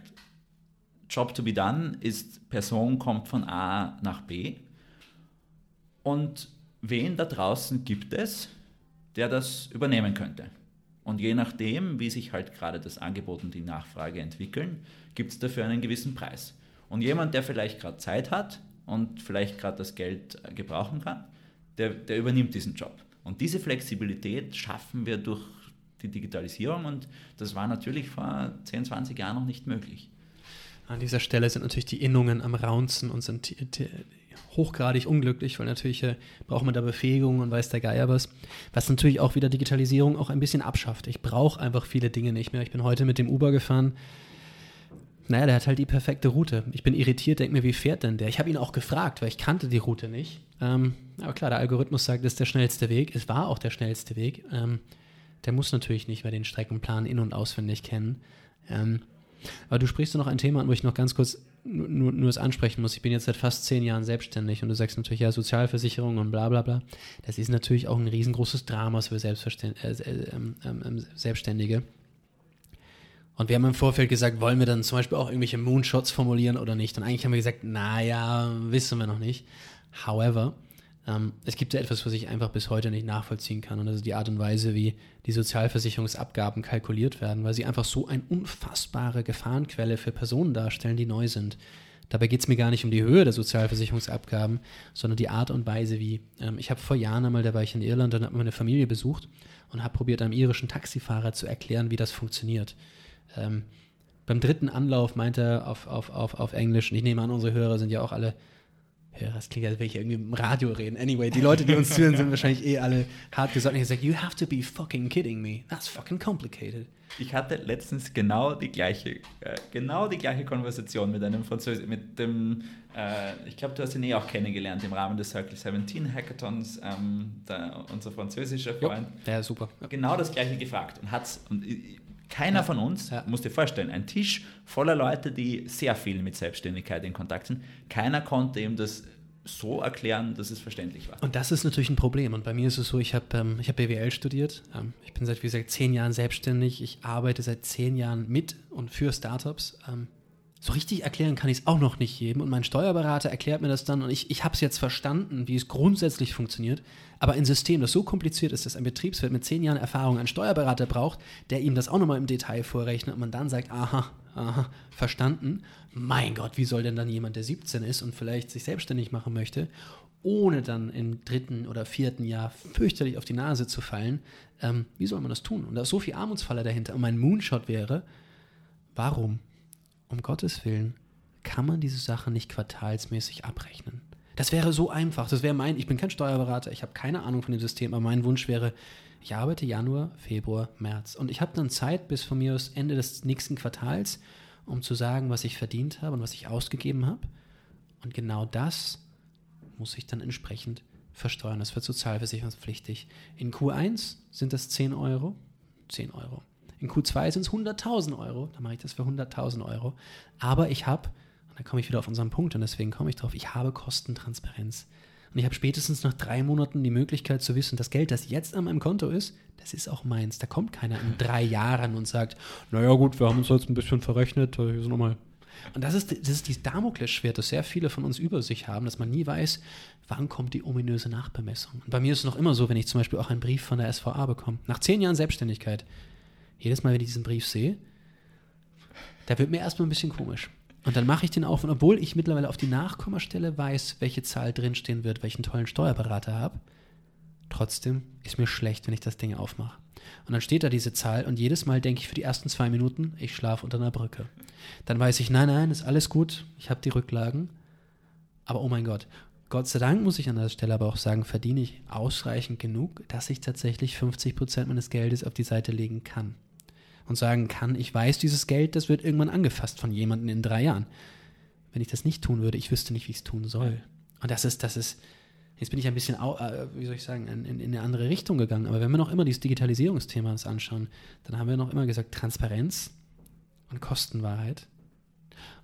Job to be done ist, Person kommt von A nach B. Und wen da draußen gibt es, der das übernehmen könnte? Und je nachdem, wie sich halt gerade das Angebot und die Nachfrage entwickeln, gibt es dafür einen gewissen Preis. Und jemand, der vielleicht gerade Zeit hat und vielleicht gerade das Geld äh, gebrauchen kann, der, der übernimmt diesen Job. Und diese Flexibilität schaffen wir durch die Digitalisierung und das war natürlich vor 10, 20 Jahren noch nicht möglich. An dieser Stelle sind natürlich die Innungen am Raunzen und sind hochgradig unglücklich, weil natürlich äh, braucht man da Befähigung und weiß der Geier was. Was natürlich auch wieder Digitalisierung auch ein bisschen abschafft. Ich brauche einfach viele Dinge nicht mehr. Ich bin heute mit dem Uber gefahren naja, der hat halt die perfekte Route. Ich bin irritiert, denke mir, wie fährt denn der? Ich habe ihn auch gefragt, weil ich kannte die Route nicht. Ähm, aber klar, der Algorithmus sagt, das ist der schnellste Weg. Es war auch der schnellste Weg. Ähm, der muss natürlich nicht mehr den Streckenplan in- und auswendig kennen. Ähm, aber du sprichst noch ein Thema an, wo ich noch ganz kurz nur, nur es ansprechen muss. Ich bin jetzt seit fast zehn Jahren selbstständig und du sagst natürlich, ja, Sozialversicherung und bla bla bla. Das ist natürlich auch ein riesengroßes Drama für Selbstverständ äh, äh, äh, Selbstständige. Und wir haben im Vorfeld gesagt, wollen wir dann zum Beispiel auch irgendwelche Moonshots formulieren oder nicht? Und eigentlich haben wir gesagt, naja, wissen wir noch nicht. However, ähm, es gibt ja etwas, was ich einfach bis heute nicht nachvollziehen kann. Und das ist die Art und Weise, wie die Sozialversicherungsabgaben kalkuliert werden, weil sie einfach so eine unfassbare Gefahrenquelle für Personen darstellen, die neu sind. Dabei geht es mir gar nicht um die Höhe der Sozialversicherungsabgaben, sondern die Art und Weise, wie. Ähm, ich habe vor Jahren einmal, da war ich in Irland und habe meine Familie besucht und habe probiert, einem irischen Taxifahrer zu erklären, wie das funktioniert. Ähm, beim dritten Anlauf meinte er auf, auf, auf, auf Englisch, und ich nehme an, unsere Hörer sind ja auch alle Hörer, das klingt, als wenn ich irgendwie im Radio reden. Anyway, die Leute, die uns zuhören, sind wahrscheinlich eh alle hart gesagt. Und ich gesagt, you have to be fucking kidding me. That's fucking complicated. Ich hatte letztens genau die gleiche, äh, genau die gleiche Konversation mit einem Französ, mit dem, äh, ich glaube, du hast ihn eh auch kennengelernt im Rahmen des Circle 17 Hackathons, ähm, der, unser französischer Freund. Jo, der super. Ja. Genau das gleiche gefragt und hat's, und keiner ja. von uns, ja. musst dir vorstellen, ein Tisch voller Leute, die sehr viel mit Selbstständigkeit in Kontakt sind, keiner konnte ihm das so erklären, dass es verständlich war. Und das ist natürlich ein Problem. Und bei mir ist es so, ich habe ähm, hab BWL studiert. Ähm, ich bin seit, wie gesagt, zehn Jahren selbstständig. Ich arbeite seit zehn Jahren mit und für Startups. Ähm, so richtig erklären kann ich es auch noch nicht jedem. Und mein Steuerberater erklärt mir das dann und ich, ich habe es jetzt verstanden, wie es grundsätzlich funktioniert. Aber ein System, das so kompliziert ist, dass ein Betriebswirt mit zehn Jahren Erfahrung einen Steuerberater braucht, der ihm das auch nochmal im Detail vorrechnet und man dann sagt, aha, aha, verstanden. Mein Gott, wie soll denn dann jemand, der 17 ist und vielleicht sich selbstständig machen möchte, ohne dann im dritten oder vierten Jahr fürchterlich auf die Nase zu fallen, ähm, wie soll man das tun? Und da ist so viel Armutsfalle dahinter. Und mein Moonshot wäre, warum? Um Gottes Willen, kann man diese Sache nicht quartalsmäßig abrechnen? Das wäre so einfach. Das wäre mein, ich bin kein Steuerberater, ich habe keine Ahnung von dem System, aber mein Wunsch wäre, ich arbeite Januar, Februar, März. Und ich habe dann Zeit bis von mir aus Ende des nächsten Quartals, um zu sagen, was ich verdient habe und was ich ausgegeben habe. Und genau das muss ich dann entsprechend versteuern. Das wird sozialversicherungspflichtig. In Q1 sind das 10 Euro. 10 Euro. In Q2 sind es 100.000 Euro. Dann mache ich das für 100.000 Euro. Aber ich habe, und da komme ich wieder auf unseren Punkt und deswegen komme ich drauf, ich habe Kostentransparenz. Und ich habe spätestens nach drei Monaten die Möglichkeit zu wissen, das Geld, das jetzt an meinem Konto ist, das ist auch meins. Da kommt keiner in drei Jahren und sagt, naja gut, wir haben uns jetzt ein bisschen verrechnet, hier sind nochmal Und das ist, das ist dieses Damoklesschwert, das sehr viele von uns über sich haben, dass man nie weiß, wann kommt die ominöse Nachbemessung. Und bei mir ist es noch immer so, wenn ich zum Beispiel auch einen Brief von der SVA bekomme, nach zehn Jahren Selbstständigkeit, jedes Mal, wenn ich diesen Brief sehe, da wird mir erstmal ein bisschen komisch. Und dann mache ich den auf und obwohl ich mittlerweile auf die Nachkommastelle weiß, welche Zahl drinstehen wird, welchen tollen Steuerberater habe, trotzdem ist mir schlecht, wenn ich das Ding aufmache. Und dann steht da diese Zahl und jedes Mal denke ich für die ersten zwei Minuten, ich schlafe unter einer Brücke. Dann weiß ich, nein, nein, ist alles gut, ich habe die Rücklagen. Aber oh mein Gott, Gott sei Dank muss ich an der Stelle aber auch sagen, verdiene ich ausreichend genug, dass ich tatsächlich 50 Prozent meines Geldes auf die Seite legen kann. Und sagen kann, ich weiß, dieses Geld, das wird irgendwann angefasst von jemandem in drei Jahren. Wenn ich das nicht tun würde, ich wüsste nicht, wie ich es tun soll. Und das ist, das ist, jetzt bin ich ein bisschen, äh, wie soll ich sagen, in, in, eine andere Richtung gegangen. Aber wenn wir noch immer dieses Digitalisierungsthema uns anschauen, dann haben wir noch immer gesagt, Transparenz und Kostenwahrheit.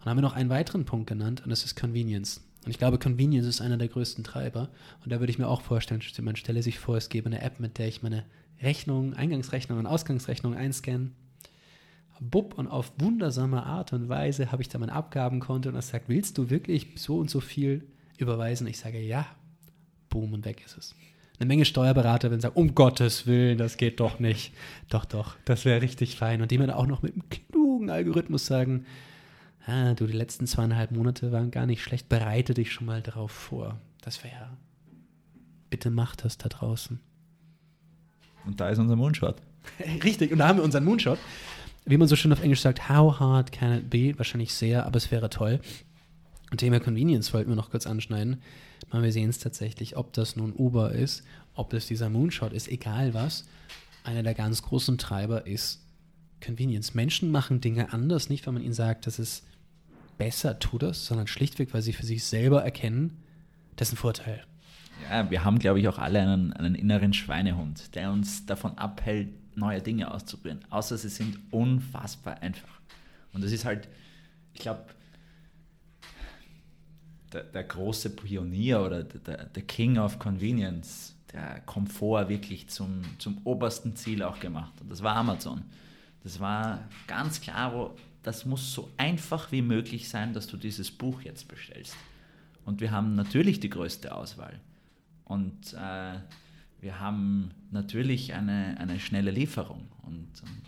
Und haben wir noch einen weiteren Punkt genannt, und das ist Convenience. Und ich glaube, Convenience ist einer der größten Treiber. Und da würde ich mir auch vorstellen, man stelle sich vor, es gäbe eine App, mit der ich meine Rechnung, Eingangsrechnung und Ausgangsrechnung einscanne. Bub, und auf wundersame Art und Weise habe ich da mein Abgabenkonto und das sagt, willst du wirklich so und so viel überweisen? Ich sage, ja. Boom, und weg ist es. Eine Menge Steuerberater werden sagen, um Gottes Willen, das geht doch nicht. Doch, doch, das wäre richtig fein. Und die mir auch noch mit einem klugen Algorithmus sagen, ah, du, die letzten zweieinhalb Monate waren gar nicht schlecht, bereite dich schon mal darauf vor. Das wäre, bitte mach das da draußen. Und da ist unser Moonshot. Richtig, und da haben wir unseren Moonshot. Wie man so schön auf Englisch sagt, how hard can it be? Wahrscheinlich sehr, aber es wäre toll. Thema Convenience wollten wir noch kurz anschneiden. Mal, wir sehen es tatsächlich, ob das nun Uber ist, ob das dieser Moonshot ist, egal was. Einer der ganz großen Treiber ist Convenience. Menschen machen Dinge anders, nicht weil man ihnen sagt, das ist besser tut das, sondern schlichtweg, weil sie für sich selber erkennen, das ist ein Vorteil. Ja, wir haben, glaube ich, auch alle einen, einen inneren Schweinehund, der uns davon abhält, neue Dinge auszuprobieren. Außer sie sind unfassbar einfach. Und das ist halt, ich glaube, der, der, große Pionier oder der, der King of Convenience, der Komfort wirklich zum, zum obersten Ziel auch gemacht. Und das war Amazon. Das war ganz klar, wo das muss so einfach wie möglich sein, dass du dieses Buch jetzt bestellst. Und wir haben natürlich die größte Auswahl. Und äh, wir haben natürlich eine, eine schnelle Lieferung. Und, und,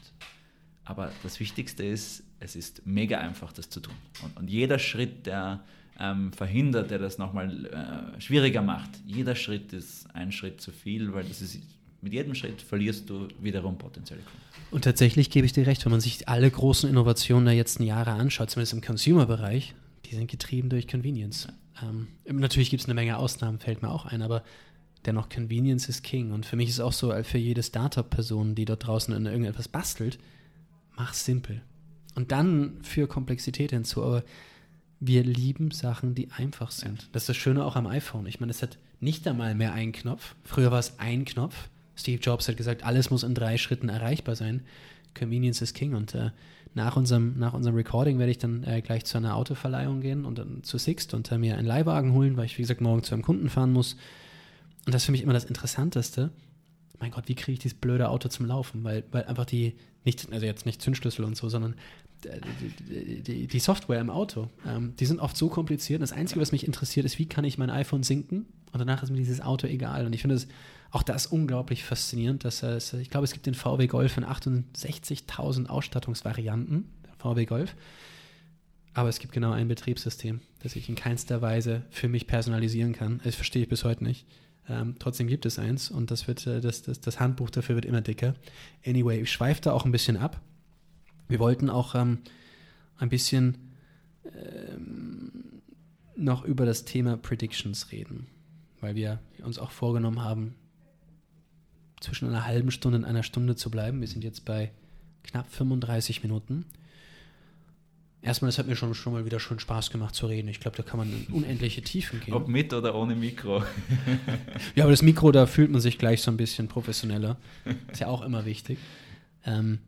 aber das Wichtigste ist, es ist mega einfach, das zu tun. Und, und jeder Schritt, der ähm, verhindert, der das nochmal äh, schwieriger macht, jeder Schritt ist ein Schritt zu viel, weil das ist mit jedem Schritt verlierst du wiederum potenzielle Kunden. Und tatsächlich gebe ich dir recht, wenn man sich alle großen Innovationen der letzten Jahre anschaut, zumindest im Consumer-Bereich, die sind getrieben durch Convenience. Ja. Ähm, natürlich gibt es eine Menge Ausnahmen, fällt mir auch ein, aber dennoch Convenience ist King. Und für mich ist es auch so, für jede Startup-Person, die dort draußen in irgendetwas bastelt, mach simpel. Und dann für Komplexität hinzu. Aber wir lieben Sachen, die einfach sind. Das ist das Schöne auch am iPhone. Ich meine, es hat nicht einmal mehr einen Knopf. Früher war es ein Knopf. Steve Jobs hat gesagt, alles muss in drei Schritten erreichbar sein. Convenience is King. Und äh, nach, unserem, nach unserem Recording werde ich dann äh, gleich zu einer Autoverleihung gehen und dann zu Sixt und äh, mir einen Leihwagen holen, weil ich, wie gesagt, morgen zu einem Kunden fahren muss. Und das ist für mich immer das Interessanteste. Mein Gott, wie kriege ich dieses blöde Auto zum Laufen? Weil, weil einfach die, nicht, also jetzt nicht Zündschlüssel und so, sondern äh, die, die, die Software im Auto, ähm, die sind oft so kompliziert. Das Einzige, was mich interessiert, ist, wie kann ich mein iPhone sinken? Und danach ist mir dieses Auto egal. Und ich finde es auch das unglaublich faszinierend, dass es, ich glaube, es gibt den VW Golf in 68.000 Ausstattungsvarianten, VW Golf. Aber es gibt genau ein Betriebssystem, das ich in keinster Weise für mich personalisieren kann. Das verstehe ich bis heute nicht. Ähm, trotzdem gibt es eins und das wird, äh, das, das, das Handbuch dafür wird immer dicker. Anyway, ich schweife da auch ein bisschen ab. Wir wollten auch ähm, ein bisschen ähm, noch über das Thema Predictions reden, weil wir uns auch vorgenommen haben, zwischen einer halben Stunde und einer Stunde zu bleiben. Wir sind jetzt bei knapp 35 Minuten. Erstmal, das hat mir schon, schon mal wieder schon Spaß gemacht zu reden. Ich glaube, da kann man in unendliche Tiefen gehen. Ob mit oder ohne Mikro. ja, aber das Mikro, da fühlt man sich gleich so ein bisschen professioneller. Ist ja auch immer wichtig. Ähm,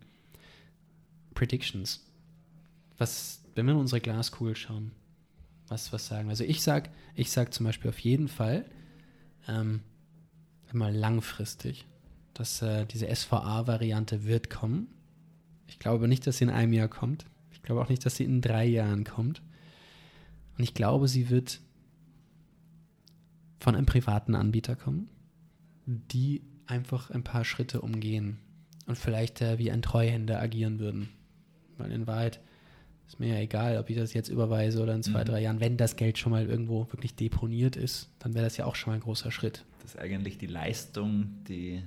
Predictions. Was, wenn wir in unsere Glaskugel schauen, was, was sagen? Also ich sag, ich sag zum Beispiel auf jeden Fall, ähm, mal langfristig, dass äh, diese SVA-Variante wird kommen. Ich glaube nicht, dass sie in einem Jahr kommt. Ich glaube auch nicht, dass sie in drei Jahren kommt. Und ich glaube, sie wird von einem privaten Anbieter kommen, die einfach ein paar Schritte umgehen und vielleicht äh, wie ein Treuhänder agieren würden. Weil in Wahrheit ist mir ja egal, ob ich das jetzt überweise oder in zwei, mhm. drei Jahren. Wenn das Geld schon mal irgendwo wirklich deponiert ist, dann wäre das ja auch schon mal ein großer Schritt. Das ist eigentlich die Leistung, die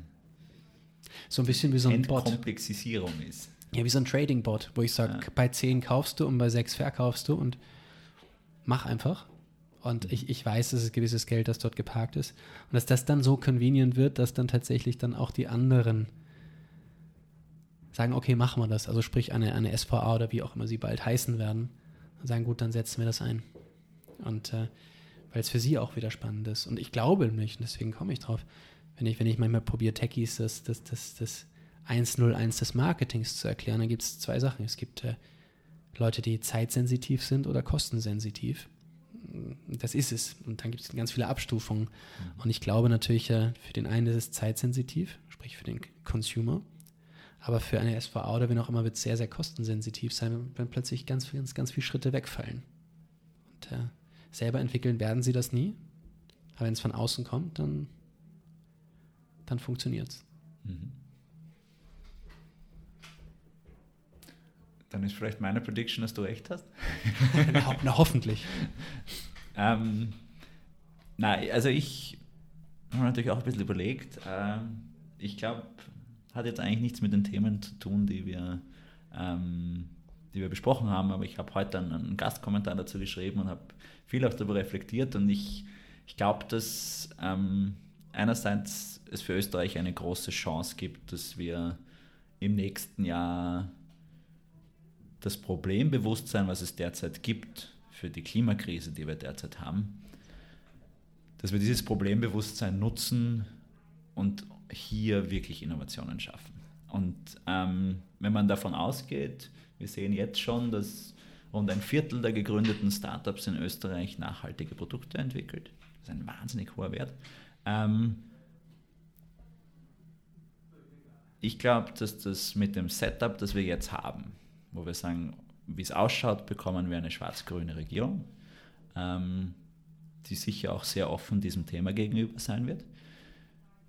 so ein bisschen wie so ein Bot. Komplexisierung ist. Ja, wie so ein Trading-Bot, wo ich sage, ja. bei 10 kaufst du und bei 6 verkaufst du und mach einfach. Und ich, ich weiß, dass es gewisses Geld, das dort geparkt ist. Und dass das dann so convenient wird, dass dann tatsächlich dann auch die anderen sagen, okay, machen wir das. Also sprich eine, eine SVA oder wie auch immer sie bald heißen werden. Und sagen, gut, dann setzen wir das ein. Und äh, weil es für sie auch wieder spannend ist. Und ich glaube nämlich, und deswegen komme ich drauf, wenn ich, wenn ich manchmal probiere, Techies das, das, das, das 101 des Marketings zu erklären, dann gibt es zwei Sachen. Es gibt äh, Leute, die zeitsensitiv sind oder kostensensitiv. Das ist es. Und dann gibt es ganz viele Abstufungen. Mhm. Und ich glaube natürlich, äh, für den einen ist es zeitsensitiv, sprich für den Consumer. Aber für eine SVA oder wen auch immer wird es sehr, sehr kostensensitiv sein, wenn plötzlich ganz, ganz, ganz viele Schritte wegfallen. Und äh, selber entwickeln werden sie das nie. Aber wenn es von außen kommt, dann, dann funktioniert es. Mhm. Dann ist vielleicht meine Prediction, dass du recht hast. na, na, hoffentlich. ähm, na, also ich habe natürlich auch ein bisschen überlegt. Ähm, ich glaube, hat jetzt eigentlich nichts mit den Themen zu tun, die wir, ähm, die wir besprochen haben, aber ich habe heute einen, einen, Gastkommentar dazu geschrieben und habe viel auch darüber reflektiert und ich, ich glaube, dass ähm, einerseits es für Österreich eine große Chance gibt, dass wir im nächsten Jahr das Problembewusstsein, was es derzeit gibt für die Klimakrise, die wir derzeit haben, dass wir dieses Problembewusstsein nutzen und hier wirklich Innovationen schaffen. Und ähm, wenn man davon ausgeht, wir sehen jetzt schon, dass rund ein Viertel der gegründeten Startups in Österreich nachhaltige Produkte entwickelt. Das ist ein wahnsinnig hoher Wert. Ähm, ich glaube, dass das mit dem Setup, das wir jetzt haben, wo wir sagen, wie es ausschaut, bekommen wir eine schwarz-grüne Regierung, ähm, die sicher auch sehr offen diesem Thema gegenüber sein wird.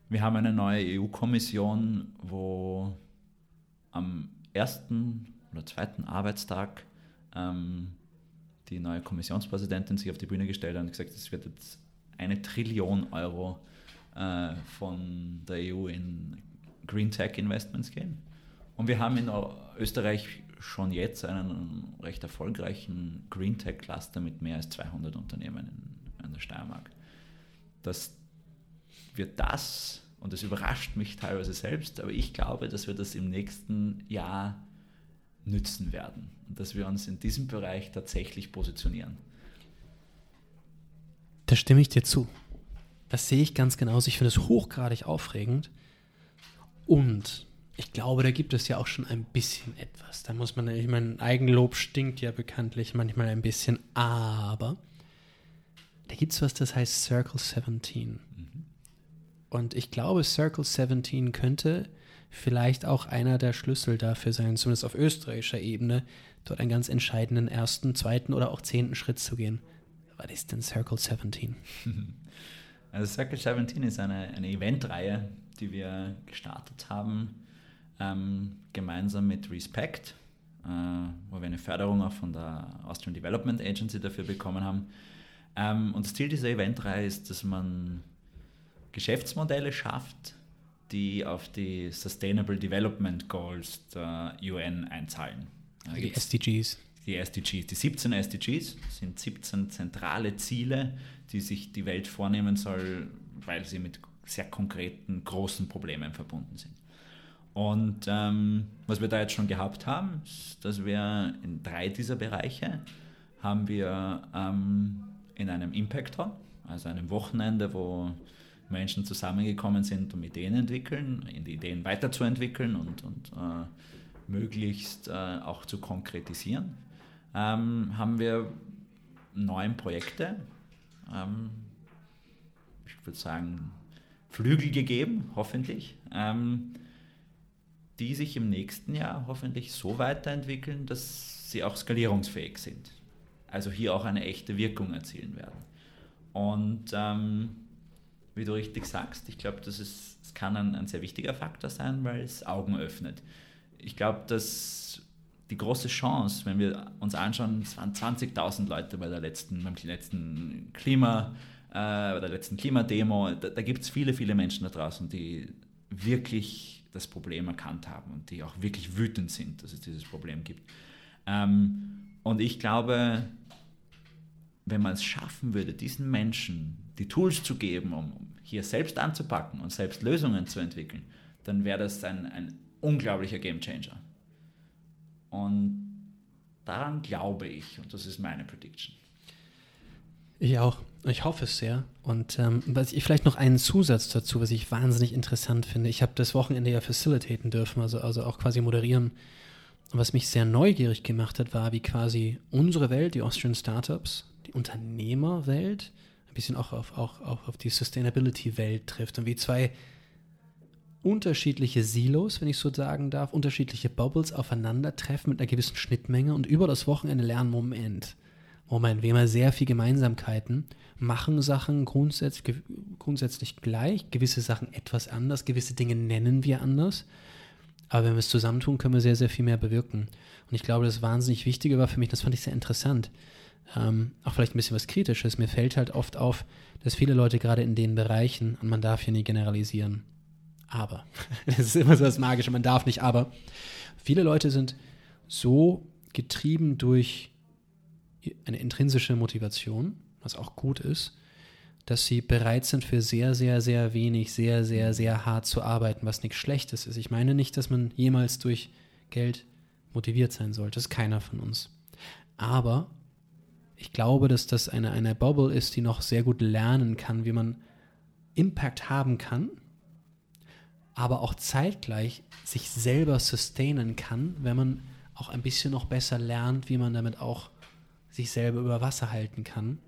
Wir haben eine neue EU-Kommission, wo am ersten oder zweiten Arbeitstag ähm, die neue Kommissionspräsidentin sich auf die Bühne gestellt hat und gesagt, es wird jetzt eine Trillion Euro äh, von der EU in Green Tech Investments gehen. Und wir haben in Österreich schon jetzt einen recht erfolgreichen Green Tech Cluster mit mehr als 200 Unternehmen in, in der Steiermark. Dass wir das und das überrascht mich teilweise selbst, aber ich glaube, dass wir das im nächsten Jahr nützen werden und dass wir uns in diesem Bereich tatsächlich positionieren. Da stimme ich dir zu. Das sehe ich ganz genauso. Ich finde es hochgradig aufregend. Und ich glaube, da gibt es ja auch schon ein bisschen etwas. Da muss man, ich meine, Eigenlob stinkt ja bekanntlich manchmal ein bisschen, aber da gibt es was, das heißt Circle 17. Und ich glaube, Circle 17 könnte vielleicht auch einer der Schlüssel dafür sein, zumindest auf österreichischer Ebene, dort einen ganz entscheidenden ersten, zweiten oder auch zehnten Schritt zu gehen. Was ist denn Circle 17? Also Circle 17 ist eine, eine Eventreihe, die wir gestartet haben, ähm, gemeinsam mit Respect, äh, wo wir eine Förderung auch von der Austrian Development Agency dafür bekommen haben. Ähm, und das Ziel dieser Eventreihe ist, dass man Geschäftsmodelle schafft, die auf die Sustainable Development Goals der UN einzahlen. Also die SDGs. Die SDGs, die 17 SDGs sind 17 zentrale Ziele, die sich die Welt vornehmen soll, weil sie mit sehr konkreten, großen Problemen verbunden sind. Und ähm, was wir da jetzt schon gehabt haben, ist, dass wir in drei dieser Bereiche haben wir ähm, in einem Impact Hall, also einem Wochenende, wo Menschen zusammengekommen sind, um Ideen entwickeln, die Ideen weiterzuentwickeln und, und äh, möglichst äh, auch zu konkretisieren, ähm, haben wir neun Projekte, ähm, ich würde sagen, Flügel gegeben, hoffentlich, ähm, die sich im nächsten Jahr hoffentlich so weiterentwickeln, dass sie auch skalierungsfähig sind. Also hier auch eine echte Wirkung erzielen werden. Und ähm, wie du richtig sagst, ich glaube, das, das kann ein, ein sehr wichtiger Faktor sein, weil es Augen öffnet. Ich glaube, dass die große Chance, wenn wir uns anschauen, es waren 20.000 Leute bei der letzten, beim letzten Klima, äh, bei der letzten Klimademo. Da, da gibt es viele, viele Menschen da draußen, die wirklich das Problem erkannt haben und die auch wirklich wütend sind, dass es dieses Problem gibt. Ähm, und ich glaube, wenn man es schaffen würde, diesen Menschen die Tools zu geben, um hier selbst anzupacken und selbst Lösungen zu entwickeln, dann wäre das ein, ein unglaublicher Gamechanger. Und daran glaube ich, und das ist meine Prediction. Ich auch. Ich hoffe es sehr. Und ähm, was ich vielleicht noch einen Zusatz dazu, was ich wahnsinnig interessant finde. Ich habe das Wochenende ja facilitaten dürfen, also, also auch quasi moderieren. Und was mich sehr neugierig gemacht hat, war, wie quasi unsere Welt, die Austrian Startups, die Unternehmerwelt, ein bisschen auch auf, auch, auch auf die Sustainability-Welt trifft und wie zwei unterschiedliche Silos, wenn ich so sagen darf, unterschiedliche Bubbles aufeinandertreffen mit einer gewissen Schnittmenge und über das Wochenende lernen, Moment, Moment, wir haben ja sehr viele Gemeinsamkeiten, machen Sachen grundsätzlich, grundsätzlich gleich, gewisse Sachen etwas anders, gewisse Dinge nennen wir anders, aber wenn wir es zusammentun, können wir sehr, sehr viel mehr bewirken. Und ich glaube, das wahnsinnig Wichtige war für mich, das fand ich sehr interessant, ähm, auch vielleicht ein bisschen was Kritisches. Mir fällt halt oft auf, dass viele Leute gerade in den Bereichen, und man darf hier nie generalisieren, aber, das ist immer so das Magische, man darf nicht aber, viele Leute sind so getrieben durch eine intrinsische Motivation, was auch gut ist, dass sie bereit sind, für sehr, sehr, sehr wenig, sehr, sehr, sehr hart zu arbeiten, was nichts Schlechtes ist. Ich meine nicht, dass man jemals durch Geld motiviert sein sollte. Das ist keiner von uns. Aber ich glaube, dass das eine, eine Bubble ist, die noch sehr gut lernen kann, wie man Impact haben kann, aber auch zeitgleich sich selber sustainen kann, wenn man auch ein bisschen noch besser lernt, wie man damit auch sich selber über Wasser halten kann,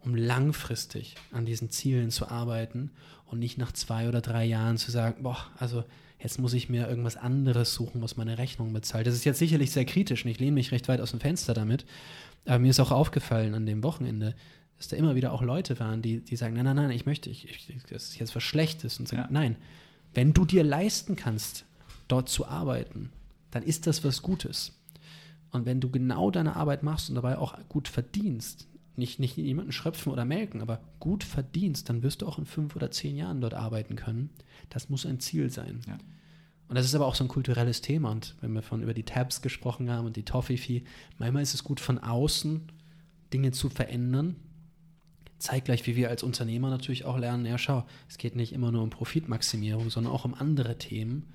um langfristig an diesen Zielen zu arbeiten und nicht nach zwei oder drei Jahren zu sagen, boah, also jetzt muss ich mir irgendwas anderes suchen, was meine Rechnung bezahlt. Das ist jetzt sicherlich sehr kritisch und ich lehne mich recht weit aus dem Fenster damit, aber mir ist auch aufgefallen an dem Wochenende, dass da immer wieder auch Leute waren, die, die sagen, nein, nein, nein, ich möchte, ich, ich, das ist jetzt was Schlechtes. Und sagen, ja. nein, wenn du dir leisten kannst, dort zu arbeiten, dann ist das was Gutes. Und wenn du genau deine Arbeit machst und dabei auch gut verdienst, nicht, nicht jemanden schröpfen oder melken, aber gut verdienst, dann wirst du auch in fünf oder zehn Jahren dort arbeiten können. Das muss ein Ziel sein. Ja. Und das ist aber auch so ein kulturelles Thema. Und wenn wir von über die Tabs gesprochen haben und die Toffee-Fee, manchmal ist es gut, von außen Dinge zu verändern. Zeitgleich, wie wir als Unternehmer natürlich auch lernen, ja, schau, es geht nicht immer nur um Profitmaximierung, sondern auch um andere Themen.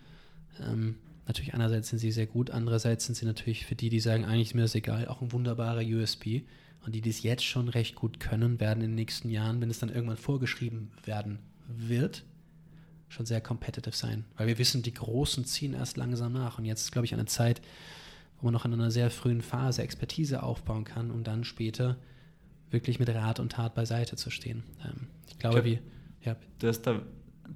Ähm, natürlich einerseits sind sie sehr gut, andererseits sind sie natürlich für die, die sagen, eigentlich ist mir das egal, auch ein wunderbarer USB. Und die, die es jetzt schon recht gut können, werden in den nächsten Jahren, wenn es dann irgendwann vorgeschrieben werden wird, schon sehr competitive sein. Weil wir wissen, die Großen ziehen erst langsam nach. Und jetzt ist, glaube ich, eine Zeit, wo man noch in einer sehr frühen Phase Expertise aufbauen kann, um dann später wirklich mit Rat und Tat beiseite zu stehen. Ähm, ich glaube, ich glaub, wie. Ja. Du hast da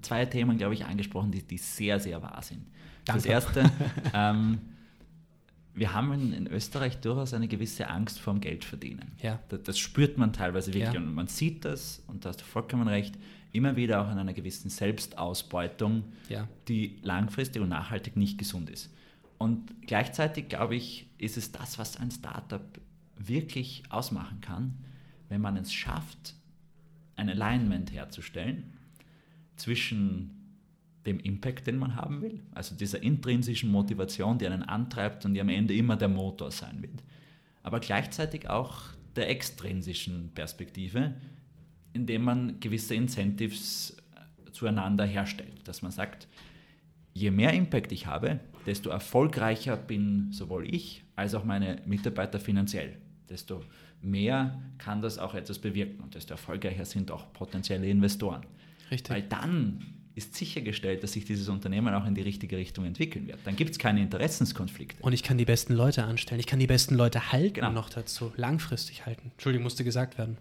zwei Themen, glaube ich, angesprochen, die, die sehr, sehr wahr sind. Danke. Das erste, ähm, wir haben in, in, Österreich durchaus eine gewisse Angst vorm Geldverdienen. Ja. Das, das spürt man teilweise wirklich ja. und man sieht das, und da hast du vollkommen recht, immer wieder auch in einer gewissen Selbstausbeutung, ja. die langfristig und nachhaltig nicht gesund ist. Und gleichzeitig, glaube ich, ist es das, was ein Startup wirklich ausmachen kann, wenn man es schafft, ein Alignment herzustellen zwischen dem Impact, den man haben will, also dieser intrinsischen Motivation, die einen antreibt und die am Ende immer der Motor sein wird, aber gleichzeitig auch der extrinsischen Perspektive, indem man gewisse Incentives zueinander herstellt. Dass man sagt, je mehr Impact ich habe, desto erfolgreicher bin sowohl ich als auch meine Mitarbeiter finanziell. Desto mehr kann das auch etwas bewirken und desto erfolgreicher sind auch potenzielle Investoren. Richtig. Weil dann ist sichergestellt, dass sich dieses Unternehmen auch in die richtige Richtung entwickeln wird. Dann gibt es keine Interessenskonflikte. Und ich kann die besten Leute anstellen. Ich kann die besten Leute halten genau. noch dazu, langfristig halten. Entschuldigung, musste gesagt werden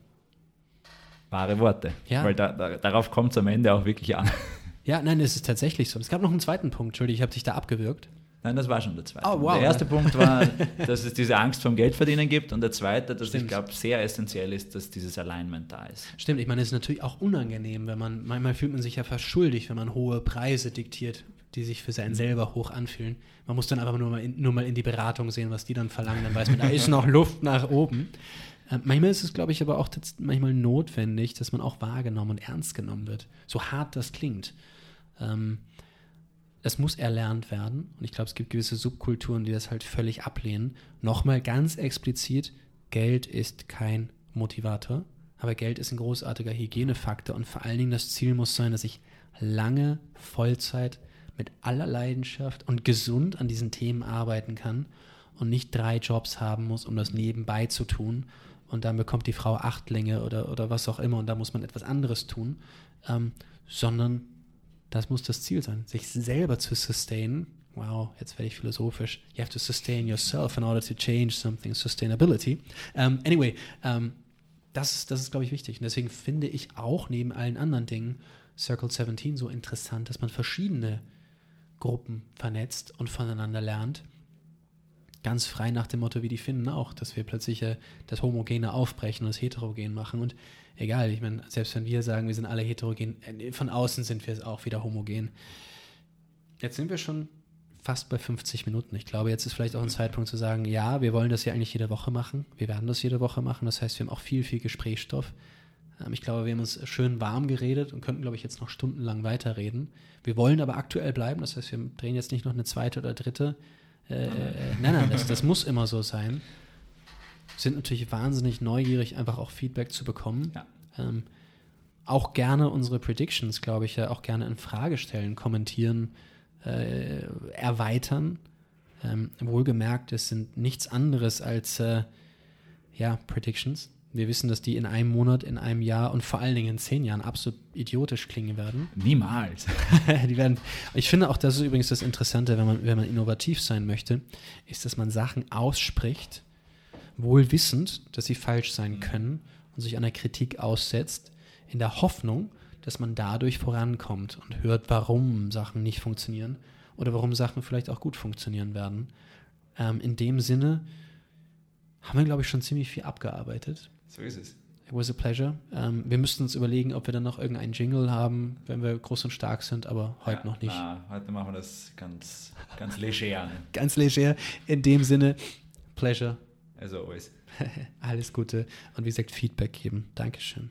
wahre Worte. Ja. Weil da, da, darauf kommt es am Ende auch wirklich an. Ja, nein, es ist tatsächlich so. Es gab noch einen zweiten Punkt, Entschuldigung, ich habe dich da abgewürgt. Nein, das war schon der zweite. Oh, wow. Der erste Punkt war, dass es diese Angst vom Geldverdienen gibt und der zweite, dass Stimmt. ich glaube, sehr essentiell ist, dass dieses Alignment da ist. Stimmt, ich meine, es ist natürlich auch unangenehm, wenn man, manchmal fühlt man sich ja fast schuldig, wenn man hohe Preise diktiert, die sich für seinen selber hoch anfühlen. Man muss dann einfach nur mal in, nur mal in die Beratung sehen, was die dann verlangen, dann weiß man, da ist noch Luft nach oben. Äh, manchmal ist es, glaube ich, aber auch manchmal notwendig, dass man auch wahrgenommen und ernst genommen wird. So hart das klingt. Ähm, es muss erlernt werden. Und ich glaube, es gibt gewisse Subkulturen, die das halt völlig ablehnen. Nochmal ganz explizit, Geld ist kein Motivator, aber Geld ist ein großartiger Hygienefaktor und vor allen Dingen das Ziel muss sein, dass ich lange Vollzeit mit aller Leidenschaft und gesund an diesen Themen arbeiten kann und nicht drei Jobs haben muss, um das nebenbei zu tun. Und dann bekommt die Frau Achtlinge oder, oder was auch immer und da muss man etwas anderes tun, ähm, sondern das muss das Ziel sein, sich selber zu sustainen. Wow, jetzt werde ich philosophisch. You have to sustain yourself in order to change something. Sustainability. Um, anyway, um, das, ist- das ist, glaube ich, wichtig. Und deswegen finde ich auch neben allen anderen Dingen Circle 17 so interessant, dass man verschiedene Gruppen vernetzt und voneinander lernt. Ganz frei nach dem Motto, wie die Finnen auch, dass wir plötzlich äh, das Homogene aufbrechen und das Heterogen machen. Und egal, ich meine, selbst wenn wir sagen, wir sind alle heterogen, äh, von außen sind wir auch wieder homogen. Jetzt sind wir schon fast bei 50 Minuten. Ich glaube, jetzt ist vielleicht auch ein Zeitpunkt zu sagen, ja, wir wollen das ja eigentlich jede Woche machen. Wir werden das jede Woche machen. Das heißt, wir haben auch viel, viel Gesprächsstoff. Ähm, Ich glaube, wir haben uns schön warm geredet und könnten, glaube ich, jetzt noch stundenlang weiterreden. Wir wollen aber aktuell bleiben. Das heißt, wir drehen jetzt nicht noch eine zweite oder dritte. Äh, äh, nein, nein, das, das muss immer so sein. Sind natürlich wahnsinnig neugierig, einfach auch Feedback zu bekommen. Ja. Ähm, auch gerne unsere Predictions, glaube ich, ja auch gerne in Frage stellen, kommentieren, äh, erweitern. Ähm, wohlgemerkt, es sind nichts anderes als äh, ja, Predictions. Wir wissen, dass die in einem Monat, in einem Jahr und vor allen Dingen in zehn Jahren absolut idiotisch klingen werden. Niemals. die werden, ich finde auch, das ist übrigens das Interessante, wenn man, wenn man innovativ sein möchte, ist, dass man Sachen ausspricht, wohl wissend, dass sie falsch sein können und sich einer Kritik aussetzt, in der Hoffnung, dass man dadurch vorankommt und hört, warum Sachen nicht funktionieren oder warum Sachen vielleicht auch gut funktionieren werden. Ähm, in dem Sinne haben wir, glaube ich, schon ziemlich viel abgearbeitet. So ist es. It was a pleasure. Ähm, wir müssten uns überlegen, ob wir dann noch irgendeinen Jingle haben, wenn wir groß und stark sind, aber heute Ja, noch nicht. Na, heute machen wir das ganz, ganz leger. Ganz leger. In dem Sinne, Pleasure. Also always. Alles Gute und wie gesagt, Feedback geben. Dankeschön.